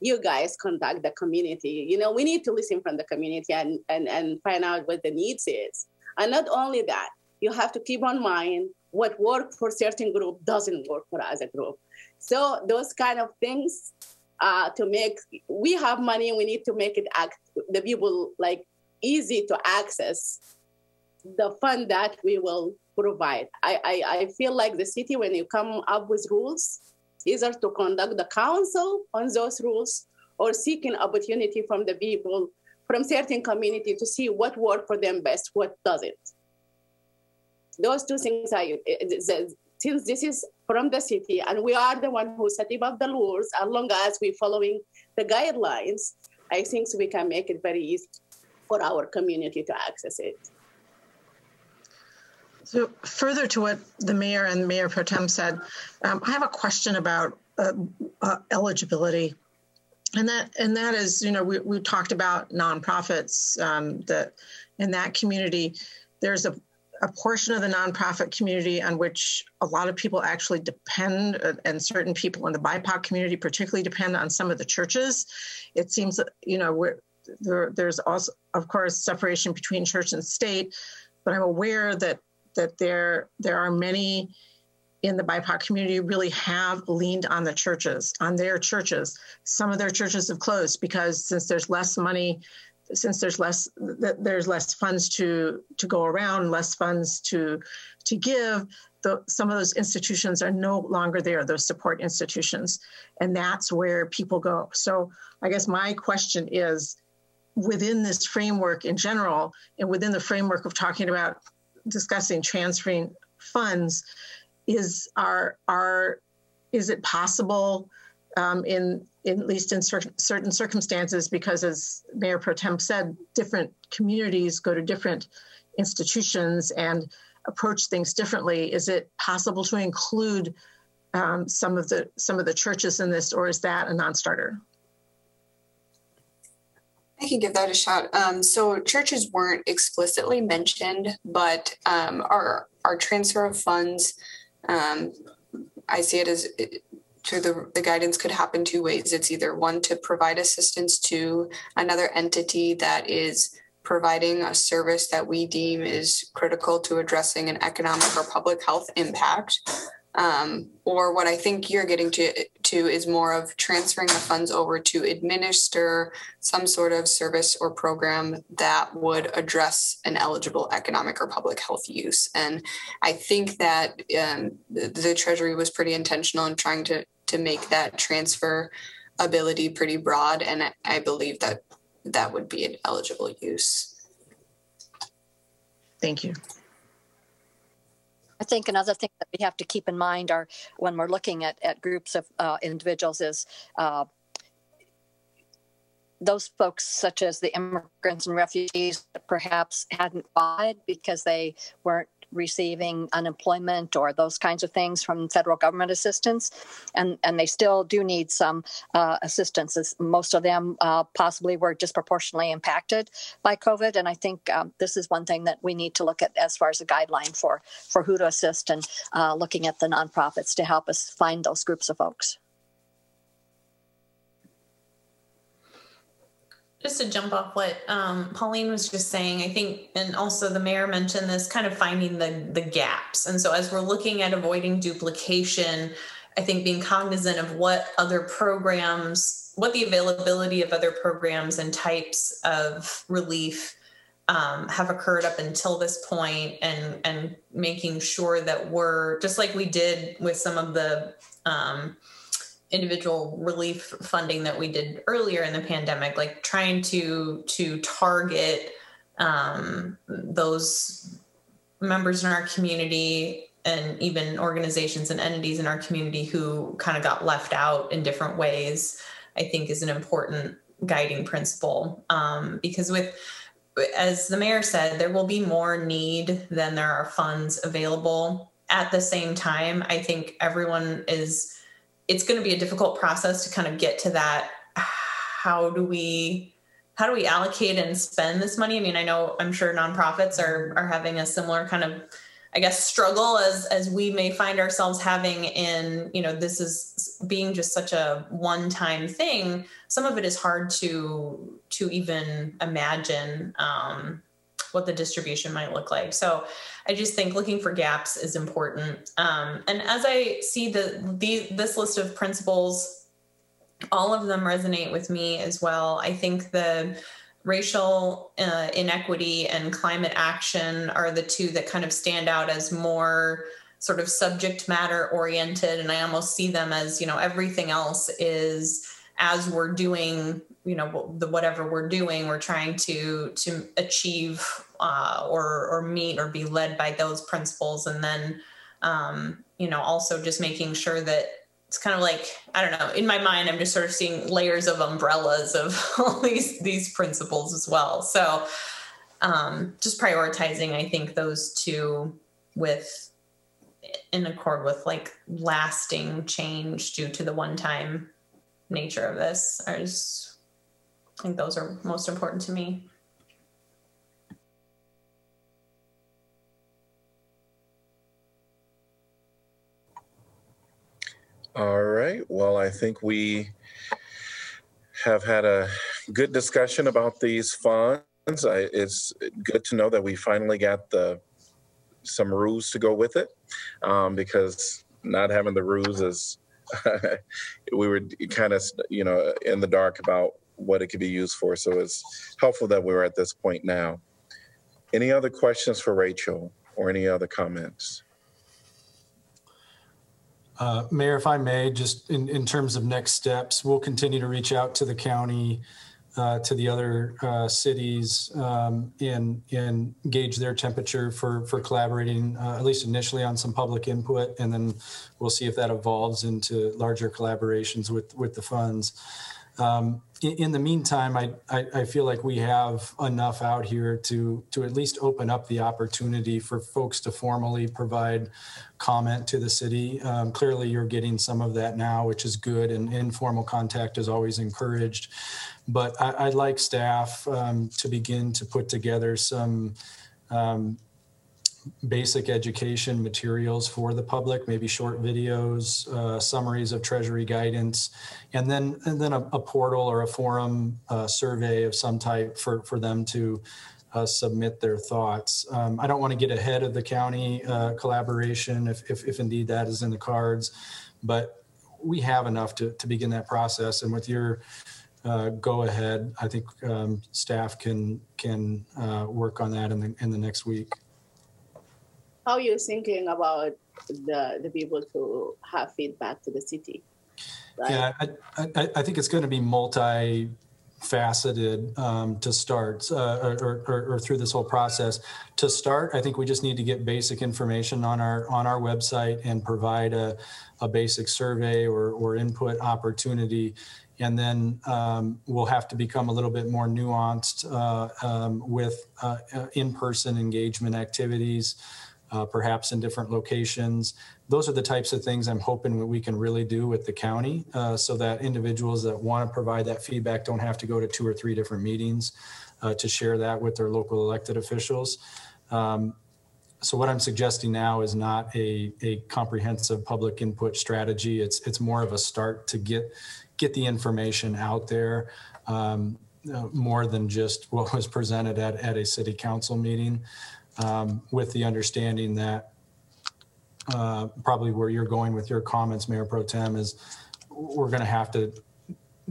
[SPEAKER 4] you guys contact the community. You know, we need to listen from the community and, and, and find out what the needs is. And not only that, you have to keep on mind what work for certain group doesn't work for other group. So those kind of things uh, to make we have money, we need to make it act the people like easy to access the fund that we will provide. I, I, I feel like the city when you come up with rules, either to conduct the council on those rules or seeking opportunity from the people from certain community to see what work for them best, what doesn't. Those two things are since this is from the city and we are the one who set up the rules, as long as we're following the guidelines, I think we can make it very easy for our community to access it.
[SPEAKER 6] So further to what the mayor and Mayor Pro Tem said, um, I have a question about uh, uh, eligibility. And that and that is, you know, we, we talked about nonprofits um, that in that community, there's a, a portion of the nonprofit community on which a lot of people actually depend, uh, and certain people in the BIPOC community particularly depend on some of the churches. It seems you know, there, there's also, of course, separation between church and state, but I'm aware that that there there are many in the BIPOC community really have leaned on the churches, on their churches. Some of their churches have closed because since there's less money, since there's less there's less funds to to go around, less funds to to give. The, some of those institutions are no longer there, those support institutions, and that's where people go. So I guess my question is, within this framework in general, and within the framework of talking about discussing transferring funds is are are is it possible um, in, in at least in certain certain circumstances because as mayor pro tem said different communities go to different institutions and approach things differently. Is it possible to include um, some of the some of the churches in this or is that a non-starter
[SPEAKER 3] I can give that a shot. Um, so churches weren't explicitly mentioned, but um, our our transfer of funds, um, I see it as through the, the guidance could happen two ways. It's either one to provide assistance to another entity that is providing a service that we deem is critical to addressing an economic or public health impact, um, or what I think you're getting to, to is more of transferring the funds over to administer some sort of service or program that would address an eligible economic or public health use. And I think that um, the, Treasury was pretty intentional in trying to to make that transfer ability pretty broad, and I believe that that would be an eligible use.
[SPEAKER 6] thank you
[SPEAKER 5] I think another thing that we have to keep in mind are when we're looking at, at groups of uh, individuals is uh, those folks, such as the immigrants and refugees, that perhaps hadn't qualified because they weren't receiving unemployment or those kinds of things from federal government assistance, and and they still do need some uh, assistance. As most of them uh, possibly were disproportionately impacted by COVID, and I think um, this is one thing that we need to look at as far as a guideline for for who to assist and uh, looking at the nonprofits to help us find those groups of folks.
[SPEAKER 9] Just to jump off what um, Pauline was just saying, I think, and also the mayor mentioned this kind of finding the the gaps. And so as we're looking at avoiding duplication, I think being cognizant of what other programs, what the availability of other programs and types of relief um, have occurred up until this point, and and making sure that we're just like we did with some of the um, individual relief funding that we did earlier in the pandemic like trying to to target um, those members in our community and even organizations and entities in our community who kind of got left out in different ways i think is an important guiding principle. Um, because with as the mayor said there will be more need than there are funds available. At the same time i think everyone is it's going to be a difficult process to kind of get to that how do we how do we allocate and spend this money? I mean i know i'm sure nonprofits are are having a similar kind of i guess struggle as as we may find ourselves having in you know this is being just such a one time thing. Some of it is hard to to even imagine um, what the distribution might look like. So I just think looking for gaps is important. Um, and as I see the, the this list of principles, all of them resonate with me as well. I think the racial uh, inequity and climate action are the two that kind of stand out as more sort of subject matter oriented and i almost see them as you know everything else is as we're doing you know the whatever we're doing we're trying to to achieve uh, or or meet or be led by those principles and then um, you know, also just making sure that it's kind of like I don't know. In my mind, I'm just sort of seeing layers of umbrellas of all these these principles as well. So um, just prioritizing, I think those two with in accord with like lasting change due to the one time nature of this. I just think those are most important to me.
[SPEAKER 1] All right. Well, I think we have had a good discussion about these funds. I, it's good to know that we finally got the some rules to go with it, um, because not having the rules is we were kind of you know in the dark about what it could be used for. So it's helpful that we're at this point now. Any other questions for Rachel or any other comments?
[SPEAKER 2] Uh, Mayor, if I may, just in, in terms of next steps, we'll continue to reach out to the county, uh, to the other uh, cities, um, and and gauge their temperature for for collaborating, uh, at least initially on some public input, and then we'll see if that evolves into larger collaborations with with the funds. Um, in, in the meantime, I, I I feel like we have enough out here to to at least open up the opportunity for folks to formally provide comment to the city. Um, clearly, you're getting some of that now, which is good, and informal contact is always encouraged. But I, I'd like staff um, to begin to put together some um, basic education materials for the public, maybe short videos, uh, summaries of Treasury guidance, and then and then a, a portal or a forum uh, survey of some type for for them to uh, submit their thoughts. Um, I don't want to get ahead of the county uh, collaboration if, if, if indeed that is in the cards, but we have enough to, to begin that process. And with your uh, go ahead, I think um, staff can can uh, work on that in the in the next week.
[SPEAKER 4] How are you thinking about the the people to have feedback to the city? Right?
[SPEAKER 2] Yeah, I, I, I think it's going to be multi faceted um, to start uh, or, or, or, through this whole process to start i think we just need to get basic information on our on our website and provide a, a basic survey or, or input opportunity and then um, we'll have to become a little bit more nuanced uh, um, with uh, in-person engagement activities uh, perhaps in different locations. Those are the types of things I'm hoping we can really do with the county uh, so that individuals that want to provide that feedback don't have to go to two or three different meetings uh, to share that with their local elected officials. Um, so what I'm suggesting now is not a, a comprehensive public input strategy. It's it's more of a start to get get the information out there um, uh, more than just what was presented at, at a city council meeting um, with the understanding that uh, probably where you're going with your comments, Mayor Pro Tem, is we're going to have to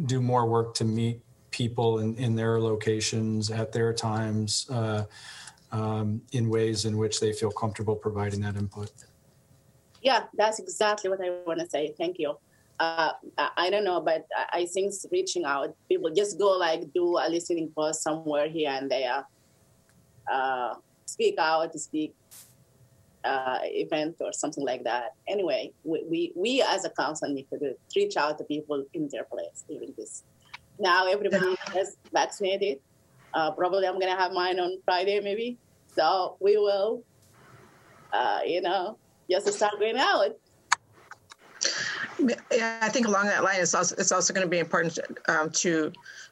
[SPEAKER 2] do more work to meet people in, in their locations at their times uh, um, in ways in which they feel comfortable providing that input.
[SPEAKER 4] Yeah, that's exactly what I want to say. Thank you. Uh, I, don't know, but I, I think reaching out, people just go like do a listening post somewhere here and there. Uh, speak out to speak uh, event or something like that. Anyway, we, we, we as a council need to do, reach out to people in their place during this. Now everybody is vaccinated. Uh, probably I'm gonna have mine on Friday maybe. So we will, uh, you know, just start going out.
[SPEAKER 6] Yeah, I think along that line, it's also it's also going to be important um, to,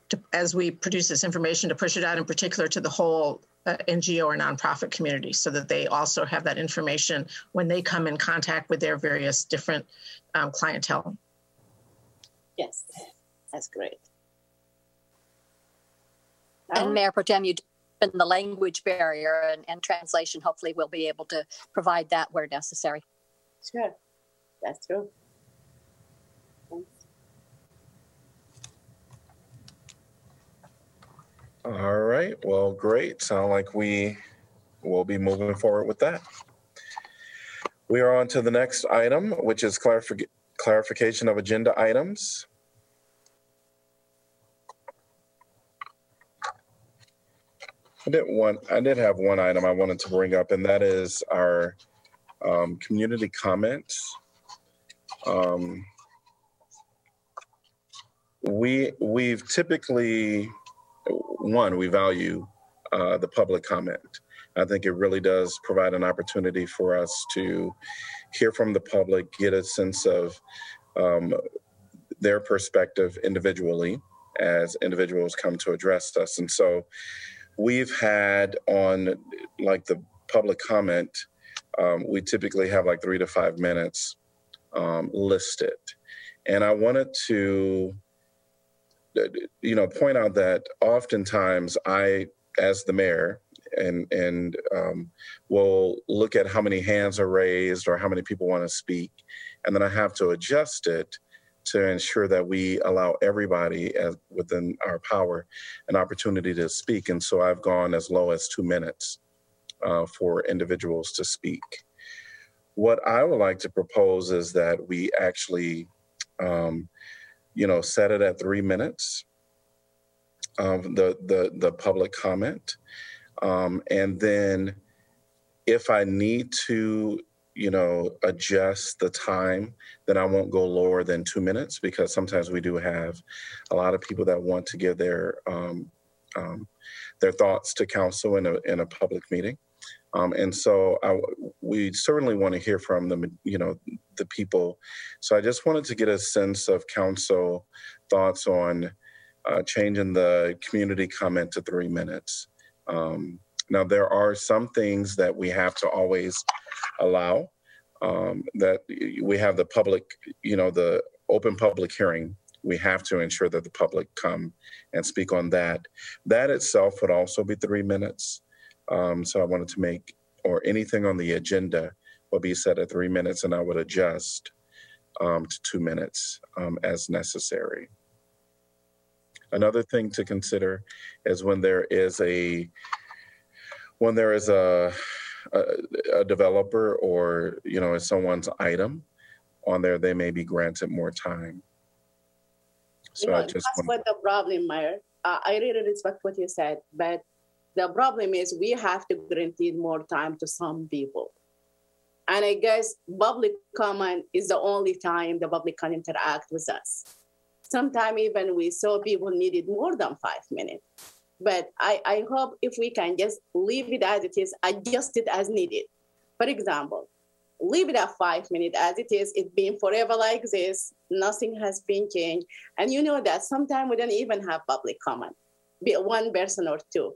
[SPEAKER 6] to as we produce this information to push it out in particular to the whole uh, NGO or nonprofit community so that they also have that information when they come in contact with their various different um, clientele.
[SPEAKER 4] Yes, that's great.
[SPEAKER 5] And Mayor Pro Tem, you mentioned the language barrier and, and translation. Hopefully, we'll be able to provide that where necessary.
[SPEAKER 4] Sure, that's true.
[SPEAKER 1] All right. Well, great. Sound like we will be moving forward with that. We are on to the next item, which is clarific- clarification of agenda items. I did one. I did have one item I wanted to bring up, and that is our Um, community comments. Um, we we've typically one we value uh, the public comment. I think it really does provide an opportunity for us to hear from the public, get a sense of um, their perspective individually as individuals come to address us. And so we've had on like the public comment, um, we typically have like three to five minutes um, listed. And I wanted to, you know, point out that oftentimes I, as the mayor, and and um, will look at how many hands are raised or how many people want to speak, and then I have to adjust it to ensure that we allow everybody as, within our power an opportunity to speak. And so I've gone as low as two minutes uh, for individuals to speak. What I would like to propose is that we actually, um, you know, set it at three minutes. Um, the the the public comment, um, and then if I need to you know, adjust the time, then I won't go lower than two minutes because sometimes we do have a lot of people that want to give their um, um, their thoughts to council in a in a public meeting. Um, and so I, we certainly want to hear from the you know the people. So I just wanted to get a sense of council thoughts on uh, changing the community comment to three minutes. Um, now there are some things that we have to always allow um, that we have the public, you know, the open public hearing. We have to ensure that the public come and speak on that. That itself would also be three minutes. Um, so I wanted to make, or anything on the agenda will be set at three minutes, and I would adjust um, to two minutes um, as necessary. Another thing to consider is when there is a when there is a a, a developer or you know someone's item on there, they may be granted more time. So
[SPEAKER 4] you know,
[SPEAKER 1] I just
[SPEAKER 4] that's what the problem, Mayor. Uh, I really respect what you said, but the problem is we have to guarantee more time to some people. And I guess public comment is the only time the public can interact with us. Sometimes even we saw people needed more than five minutes. But I, I hope if we can just leave it as it is, adjust it as needed. For example, leave it at five minutes as it is. It's been forever like this. Nothing has been changed. And you know that sometimes we don't even have public comment, be one person or two.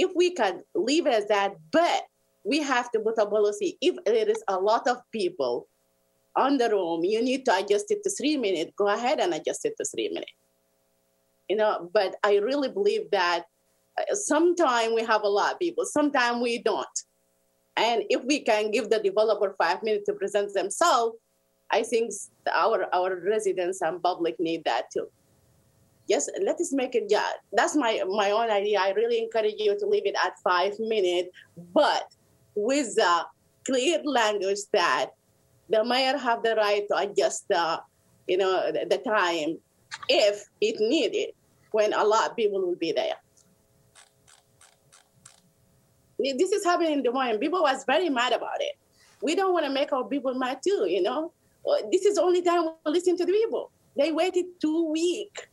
[SPEAKER 4] If we can leave it as that, but we have to put a policy. If there is a lot of people on the room, you need to adjust it to three minutes. Go ahead and adjust it to three minutes. You know, but I really believe that uh, sometimes we have a lot of people, sometimes we don't. And if we can give the developer five minutes to present themselves, I think our our residents and public need that too. Yes, let us make it. Yeah, that's my my own idea. I really encourage you to leave it at five minutes, but with the clear language that the mayor have the right to adjust the you know the, the time if it needed when a lot of people will be there this is happening in Des Moines. People was very mad about it. We don't want to make our people mad too, you know. Uh, this is the only time we listen to the people. They waited two weeks,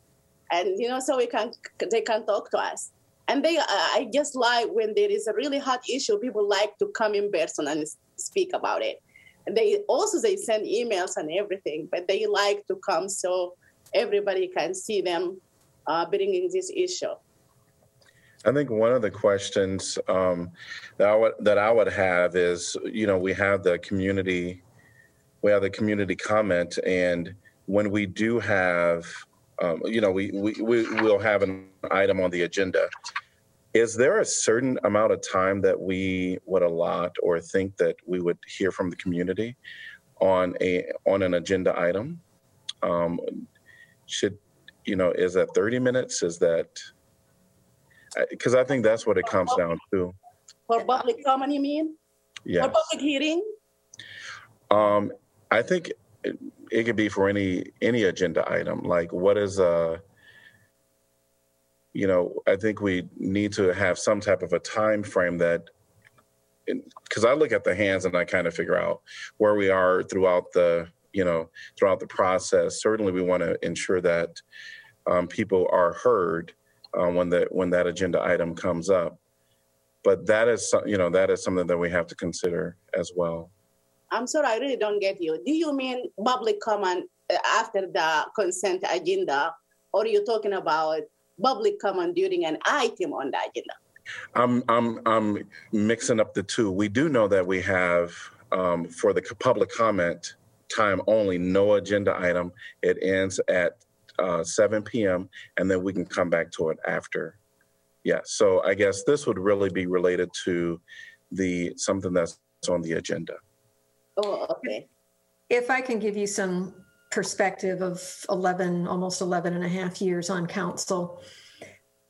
[SPEAKER 4] and you know, so we can they can talk to us. And they, uh, I just like when there is a really hot issue, people like to come in person and speak about it. And they also they send emails and everything, but they like to come so everybody can see them uh, bringing this issue.
[SPEAKER 1] I think one of the questions um, that I would that I would have is, you know, we have the community, we have the community comment, and when we do have, um, you know, we we we will have an item on the agenda. Is there a certain amount of time that we would allot or think that we would hear from the community on a on an agenda item? Um, should you know, is that 30 minutes? Is that because I think that's what it comes down to.
[SPEAKER 4] For public comment, you mean?
[SPEAKER 1] Yeah.
[SPEAKER 4] For public hearing?
[SPEAKER 1] Um, I think it, could be for any any agenda item. Like, what is a you know, I think we need to have some type of a time frame that because I look at the hands and I kind of figure out where we are throughout the, you know, throughout the process. Certainly, we want to ensure that um, people are heard uh, when that when that agenda item comes up. But that is, you know, that is something that we have to consider as well.
[SPEAKER 4] I'm sorry, I really don't get you. Do you mean public comment uh, after the consent agenda, or are you talking about public comment during an item on the agenda?
[SPEAKER 1] I'm I'm I'm mixing up the two. We do know that we have um, for the public comment time only, no agenda item. It ends at uh, 7 p.m. and then we can come back to it after. Yeah. So I guess this would really be related to the something that's on the agenda.
[SPEAKER 4] Oh, okay.
[SPEAKER 7] If I can give you some perspective of 11, almost 11 and a half years on council,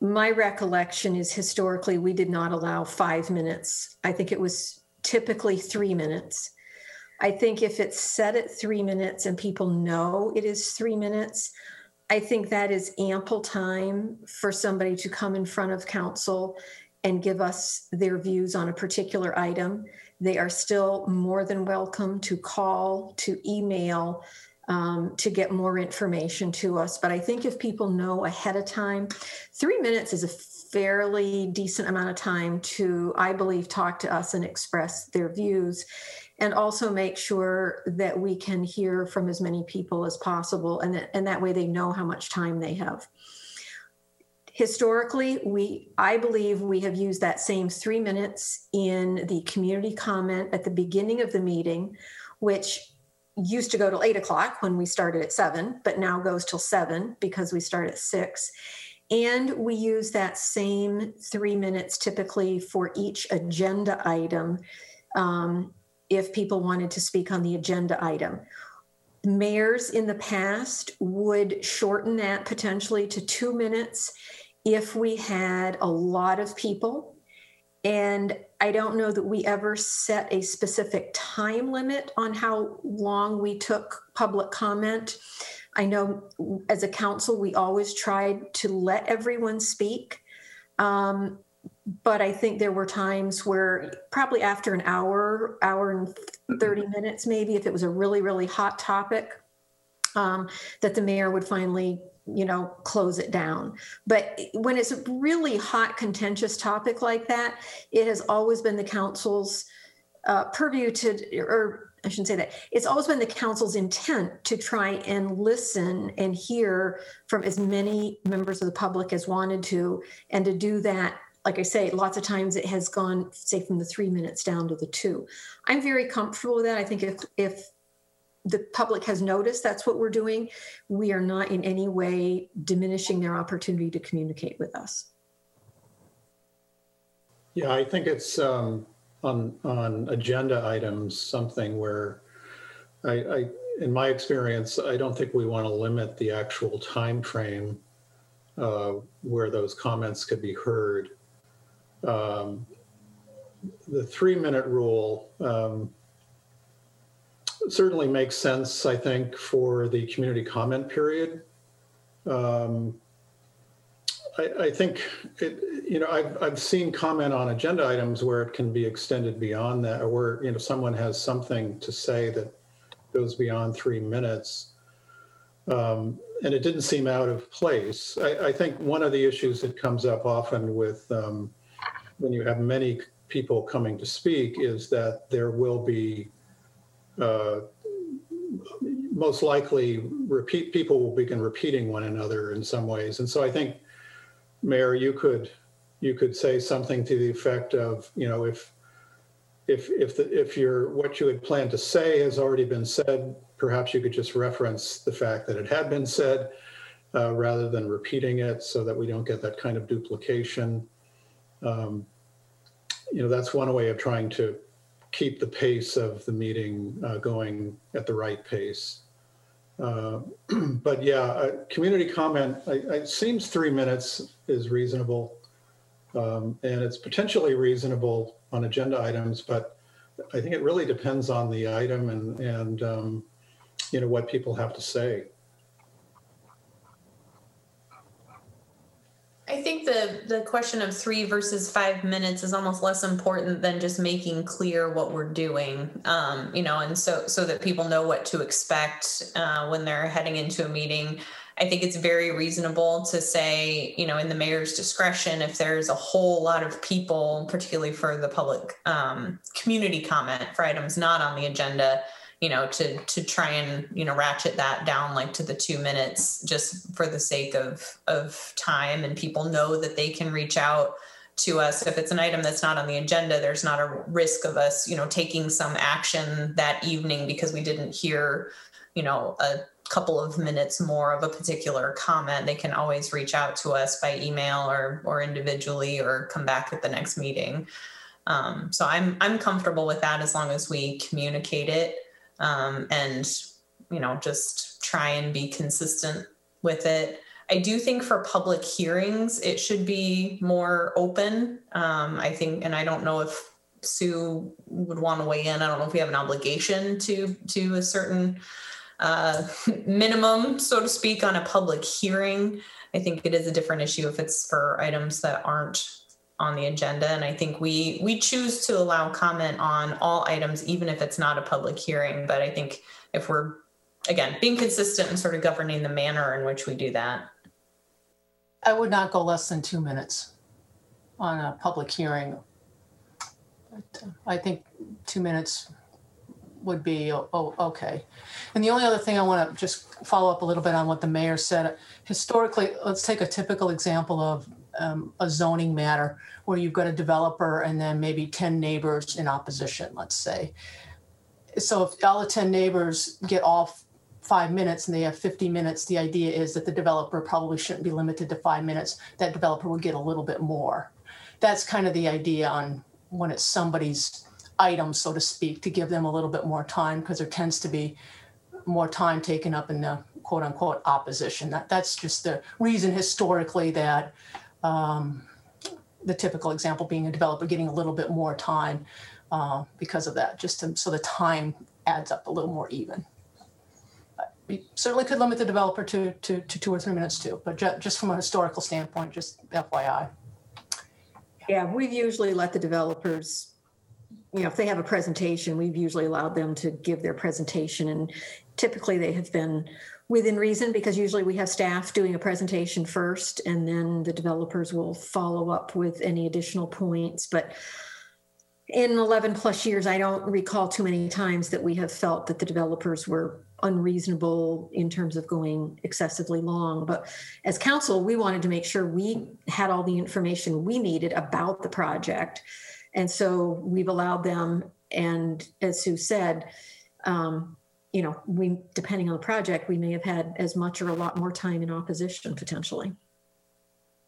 [SPEAKER 7] my recollection is historically we did not allow five minutes. I think it was typically three minutes. I think if it's set at three minutes and people know it is three minutes, I think that is ample time for somebody to come in front of council and give us their views on a particular item. They are still more than welcome to call, to email, um, to get more information to us. But I think if people know ahead of time, three minutes is a fairly decent amount of time to, I believe, talk to us and express their views. And also make sure that we can hear from as many people as possible, and and that way they know how much time they have historically we i believe we have used that same three minutes in the community comment at the beginning of the meeting which used to go till eight o'clock when we started at seven but now goes till seven because we start at six. And we use that same three minutes typically for each agenda item um, if people wanted to speak on the agenda item. Mayors in the past would shorten that potentially to two minutes if we had a lot of people. And I don't know that we ever set a specific time limit on how long we took public comment. I know as a council, we always tried to let everyone speak. Um, but I think there were times where probably after an hour, hour and 30 minutes, maybe, if it was a really, really hot topic, um, that the mayor would finally you know close it down. But when it's a really hot contentious topic like that it has always been the council's uh, purview to or i shouldn't say that. It's always been the council's intent to try and listen and hear from as many members of the public as wanted to and to do that like i say lots of times it has gone say from the three minutes down to the two. I'm very comfortable with that. I think if if the public has noticed that's what we're doing. We are not in any way diminishing their opportunity to communicate with us.
[SPEAKER 8] Yeah, I think it's um, on, on agenda items, something where I, I, in my experience, I don't think we want to limit the actual time frame uh, where those comments could be heard. Um, the three minute rule um, certainly makes sense, I think, for the community comment period. Um, I, I think it, you know, I've, I've seen comment on agenda items where it can be extended beyond that, or where, you know, someone has something to say that goes beyond three minutes. Um, and it didn't seem out of place. I, I think one of the issues that comes up often with um, when you have many people coming to speak is that there will be uh, most likely repeat people will begin repeating one another in some ways. And so I think, Mayor, you could you could say something to the effect of, you know, if if if the if your what you had planned to say has already been said, perhaps you could just reference the fact that it had been said uh, rather than repeating it, so that we don't get that kind of duplication. Um, you know, that's one way of trying to keep the pace of the meeting uh, going at the right pace. Uh, but yeah, uh, community comment, I, it seems three minutes is reasonable. Um, and it's potentially reasonable on agenda items, but I think it really depends on the item and, and um, you know, what people have to say.
[SPEAKER 9] I think the the question of three versus five minutes is almost less important than just making clear what we're doing. Um, you know, and so so that people know what to expect uh, when they're heading into a meeting. I think it's very reasonable to say, you know, in the mayor's discretion, if there's a whole lot of people, particularly for the public um, community comment for items not on the agenda, you know, to to try and you know ratchet that down like to the two minutes, just for the sake of of time, and people know that they can reach out to us. If it's an item that's not on the agenda there's not a risk of us you know taking some action that evening because we didn't hear you know a couple of minutes more of a particular comment, they can always reach out to us by email or or individually or come back at the next meeting. Um, so I'm I'm comfortable with that as long as we communicate it um, and you know just try and be consistent with it. I do think for public hearings it should be more open. Um, I think, and I don't know if Sue would want to weigh in. I don't know if we have an obligation to to a certain uh, minimum, so to speak, on a public hearing. I think it is a different issue if it's for items that aren't on the agenda. And I think we we choose to allow comment on all items, even if it's not a public hearing. But I think if we're again being consistent and sort of governing the manner in which we do that.
[SPEAKER 10] I would not go less than two minutes on a public hearing. But, I think two minutes would be oh, okay. And the only other thing I want to just follow up a little bit on what the mayor said. Historically, let's take a typical example of um, a zoning matter where you've got a developer and then maybe 10 neighbors in opposition, let's say. So if all the 10 neighbors get off five minutes and they have 50 minutes, the idea is that the developer probably shouldn't be limited to five minutes. That developer would get a little bit more. That's kind of the idea on when it's somebody's item, so to speak, to give them a little bit more time because there tends to be more time taken up in the quote unquote opposition. That, that's just the reason historically that um, the typical example being a developer getting a little bit more time uh, because of that, just to, so the time adds up a little more even. We certainly could limit the developer to, to, to two or three minutes too, but ju- just from a historical standpoint, just FYI.
[SPEAKER 7] Yeah, we've usually let the developers, you know, if they have a presentation, we've usually allowed them to give their presentation. And typically they have been within reason because usually we have staff doing a presentation first and then the developers will follow up with any additional points. But in 11 plus years, I don't recall too many times that we have felt that the developers were unreasonable in terms of going excessively long. But as council, we wanted to make sure we had all the information we needed about the project. And so we've allowed them, and as Sue said, um, you know, we depending on the project, we may have had as much or a lot more time in opposition potentially.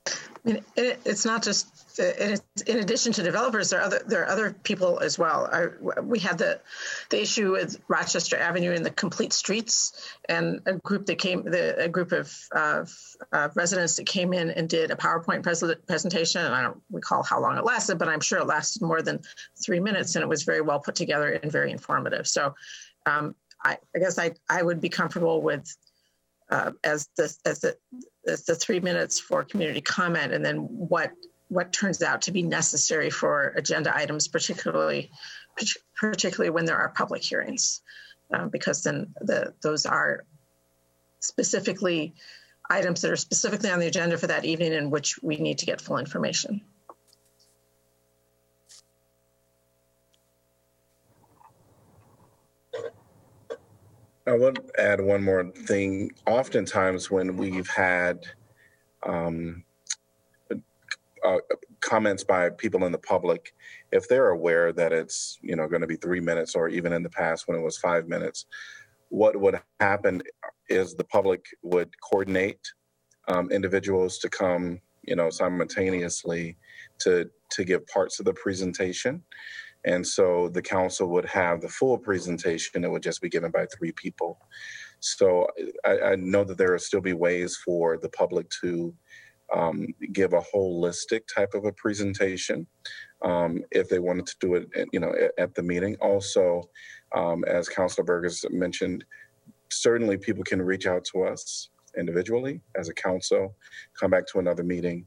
[SPEAKER 6] I mean, it's not just in, addition to developers, there are other there are other people as well. I, we had the the issue with Rochester Avenue and the complete streets, and a group that came the a group of uh, residents that came in and did a PowerPoint pres- presentation. And I don't recall how long it lasted, but I'm sure it lasted more than three minutes, and it was very well put together and very informative. So. Um, I, I guess I, I would be comfortable with uh, as the as the as the three minutes for community comment, and then what what turns out to be necessary for agenda items, particularly particularly when there are public hearings, uh, because then the those are specifically items that are specifically on the agenda for that evening in which we need to get full information.
[SPEAKER 1] I would add one more thing. Oftentimes, when we've had um, uh, comments by people in the public, if they're aware that it's you know going to be three minutes, or even in the past when it was five minutes, what would happen is the public would coordinate um, individuals to come, you know, simultaneously to to give parts of the presentation and so the council would have the full presentation. It would just be given by three people. So I, I know that there will still be ways for the public to um, give a holistic type of a presentation um, if they wanted to do it, you know, at, at the meeting. Also, um, as Councilor Bergus mentioned, certainly people can reach out to us individually as a council, come back to another meeting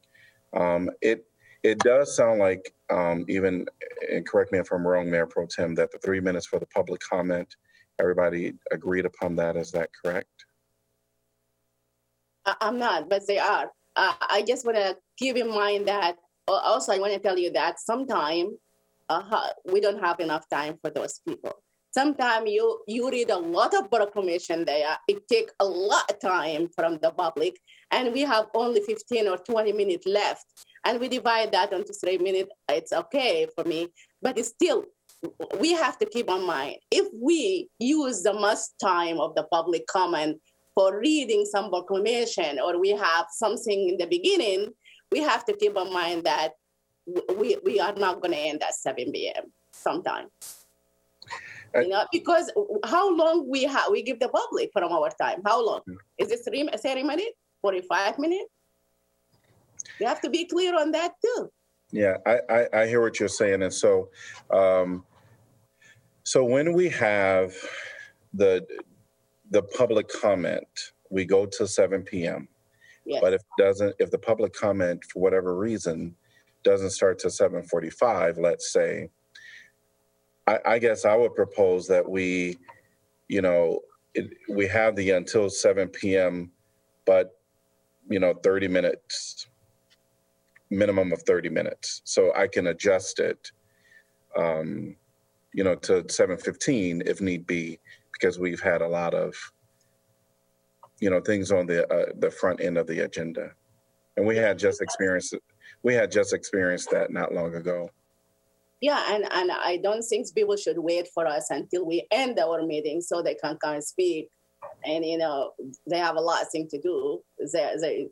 [SPEAKER 1] Um, it it does sound like um, even, and correct me if I'm wrong, Mayor Pro Tem, that the three minutes for the public comment, everybody agreed upon that. Is that correct?
[SPEAKER 4] I'm not, but they are. Uh, I just want to keep in mind that. al- Also, I want to tell you that sometime uh, we don't have enough time for those people. Sometimes you you read a lot of proclamation there. It take a lot of time from the public, and we have only 15 or 20 minutes left. And we divide that into three minutes. It's okay for me, but it's still we have to keep in mind if we use the most time of the public comment for reading some proclamation or we have something in the beginning, we have to keep in mind that we, we are not going to end at 7 p.m. sometime.
[SPEAKER 1] Uh,
[SPEAKER 4] You know, because how long we have we give the public from our time? How long? Is it three, 30 minutes? 45 minutes? We have to be clear on that too.
[SPEAKER 1] Yeah, I, I, I hear what you're saying. And so, um, so when we have the, the public comment, we go to seven PM.
[SPEAKER 4] Yes.
[SPEAKER 1] But if doesn't, if the public comment for whatever reason doesn't start to seven forty-five, let's say, I, I guess I would propose that we, you know, it, we have the until seven PM, but, you know, thirty minutes, minimum of 30 minutes. So I can adjust it, um, you know, to 7:15 if need be, because we've had a lot of, you know, things on the uh, the front end of the agenda, and we had just experienced we had just experienced that not long ago.
[SPEAKER 4] Yeah, and, and I don't think people should wait for us until we end our meeting so they can come and speak. And you know, they have a lot of things to do. They, they,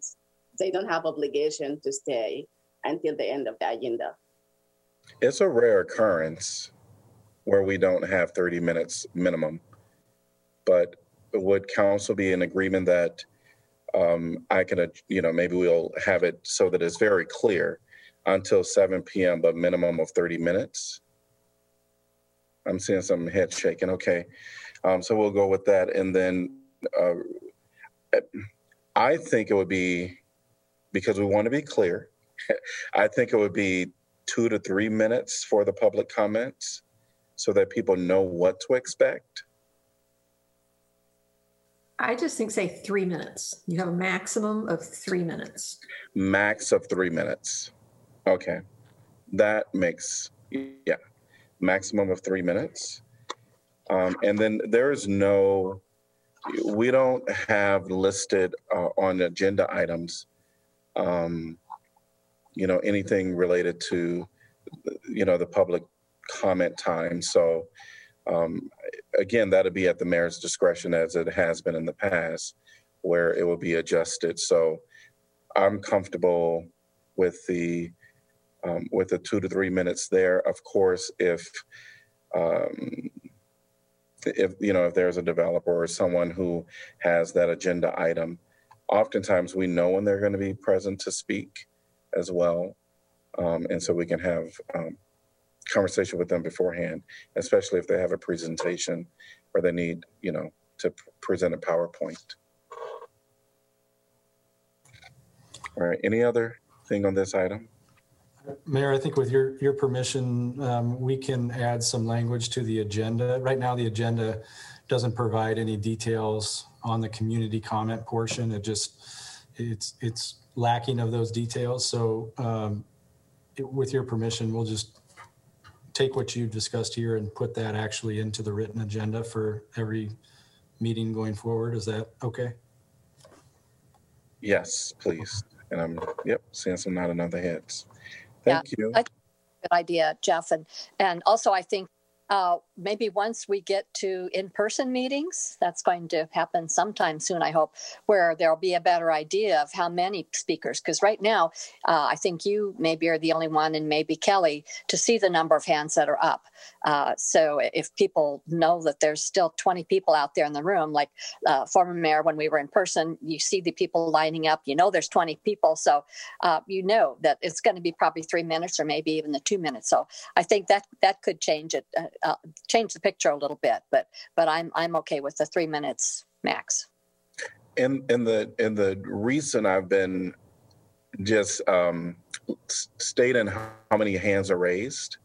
[SPEAKER 4] they don't have obligation to stay until the end of the agenda.
[SPEAKER 1] It's a rare occurrence where we don't have 30 minutes minimum, but would council be in agreement that um, I can, you know, maybe we'll have it so that it's very clear until 7 p.m., but minimum of 30 minutes? I'm seeing some head shaking. Okay. Um, so we'll go with that. And then uh, I think it would be, because we want to be clear, I think it would be two to three minutes for the public comments so that people know what to expect.
[SPEAKER 7] I just think say three minutes. You have a maximum of three minutes.
[SPEAKER 1] Max of three minutes. Okay. That makes, yeah, maximum of three minutes. Um, and then there is no, we don't have listed uh, on agenda items, um, you know, anything related to, you know, the public comment time. So, um, again, that'll be at the mayor's discretion as it has been in the past, where it will be adjusted. So I'm comfortable with the, um, with the two to three minutes there. Of course, if, um, if, you know, if there's a developer or someone who has that agenda item, oftentimes we know when they're going to be present to speak as well. Um, and so we can have, um, conversation with them beforehand, especially if they have a presentation or they need, you know, to p- present a PowerPoint. All right, any other thing on this item?
[SPEAKER 2] Mayor, I think with your, your permission, um, we can add some language to the agenda. Right now, the agenda doesn't provide any details on the community comment portion. It just, it's, it's lacking of those details. So um, it- with your permission, we'll just take what you've discussed here and put that actually into the written agenda for every meeting going forward. Is that okay?
[SPEAKER 1] Yes, please. And I'm, yep, seeing some nodding of the heads.
[SPEAKER 5] Yeah,
[SPEAKER 1] Thank you.
[SPEAKER 5] I- Good idea, Geoff. And, and also I think uh, maybe once we get to in-person meetings, that's going to happen sometime soon, I hope, where there'll be a better idea of how many speakers. Because right now, uh, I think you maybe are the only one, and maybe Kellie, to see the number of hands that are up. Uh, so if people know that there's still 20 people out there in the room, like uh, former mayor, when we were in person, you see the people lining up, you know there's 20 people. So uh, you know that it's going to be probably three minutes or maybe even the two minutes. So I think that that could change it, uh, uh, change the picture a little bit. But but I'm I'm okay with the three minutes max.
[SPEAKER 1] And in the in the reason I've been just um, stating how many hands are raised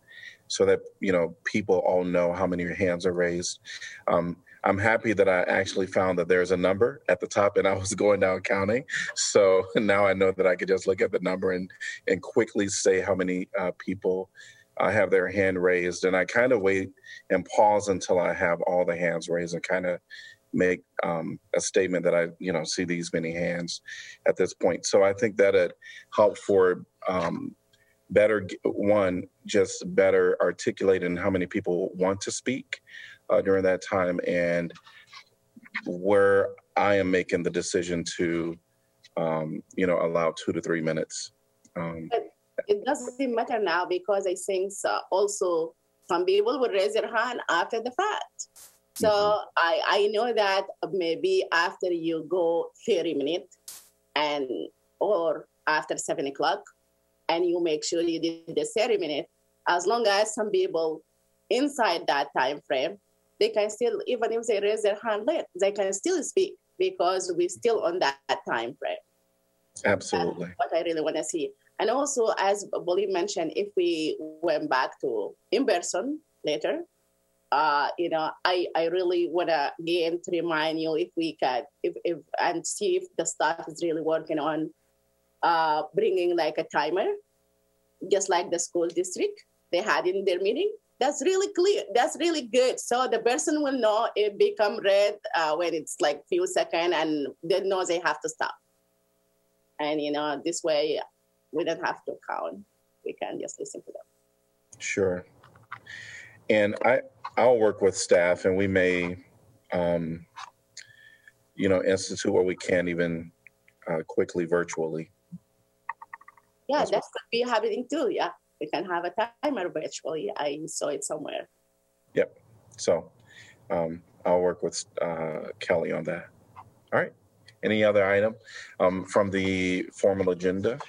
[SPEAKER 1] so that, you know, people all know how many hands are raised. Um, I'm happy that I actually found that there's a number at the top and I was going down counting. So now I know that I could just look at the number and, and quickly say how many uh, people uh, have their hand raised. And I kind of wait and pause until I have all the hands raised and kind of make um, a statement that I, you know, see these many hands at this point. So I think that it helped for um, better, one, just better articulating how many people want to speak uh, during that time and where I am making the decision to, um, you know, allow two to three minutes. Um,
[SPEAKER 4] It doesn't matter now because I think uh, also some people will raise their hand after the fact. So I, I know that maybe after you go 30 minutes and or after seven o'clock and you make sure you did the 30 minutes, as long as some people inside that time frame, they can still, even if they raise their hand late, they can still speak because we're still on that, that time frame
[SPEAKER 1] absolutely.
[SPEAKER 4] what I really want to see. And also, as Bolly mentioned, if we went back to in person later, uh, you know, I, I really want to again to remind you if we can, if, if and see if the staff is really working on uh, bringing like a timer, just like the school district they had in their meeting. That's really clear. That's really good. So the person will know it become red uh, when it's like few seconds, and they know they have to stop and you know this way we don't have to count we can just listen to them
[SPEAKER 1] Sure. And I, I'll work with staff and we may, um, you know, institute where we can even uh, quickly virtually.
[SPEAKER 4] yeah
[SPEAKER 1] That's
[SPEAKER 4] that could be happening too yeah we can have a timer virtually i saw it somewhere Yep.
[SPEAKER 1] So um, I'll work with uh, Kellie on that. All right. Any other item um, from the formal agenda?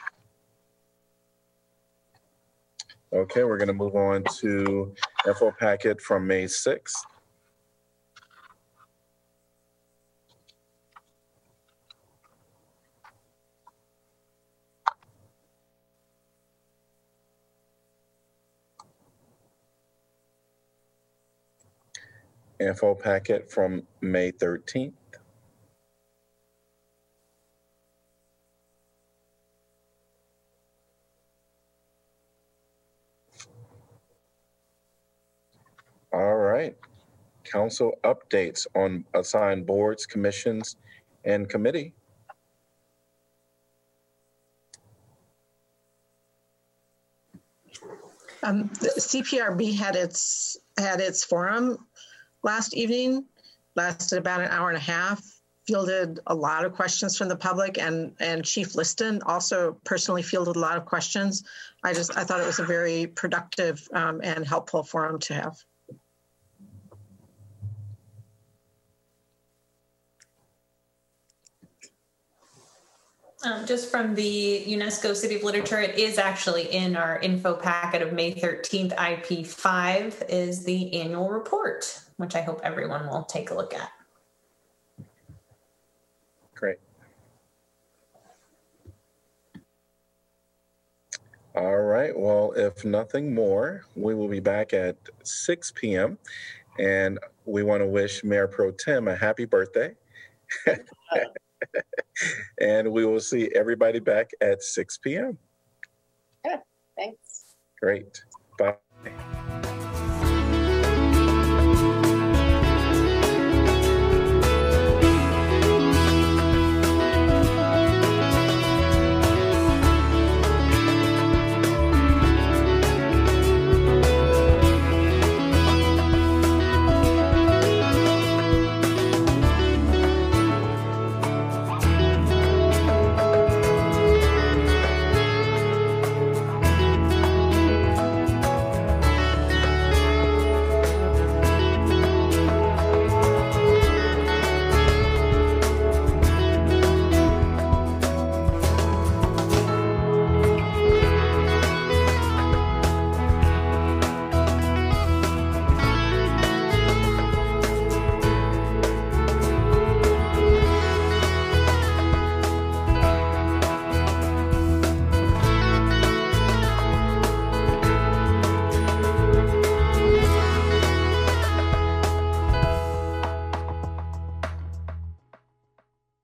[SPEAKER 1] Okay, we're going to move on to info packet from May 6th. Info packet from May 13th. All right. Council updates on assigned boards, commissions, and committee.
[SPEAKER 6] Um, the CPRB had its, had its forum last evening, lasted about an hour and a half, fielded a lot of questions from the public and, and Chief Liston also personally fielded a lot of questions. I just, I thought it was a very productive um, and helpful forum to have.
[SPEAKER 9] Um, just from the UNESCO City of Literature, it is actually in our info packet of May 13th. IP5 is the annual report, which I hope everyone will take a look at.
[SPEAKER 1] Great. All right. Well, if nothing more, we will be back at 6 p.m. And we want to wish Mayor Pro Tem a happy birthday. and we will see everybody back at 6 p.m.
[SPEAKER 4] Yeah, thanks
[SPEAKER 1] Great. Bye.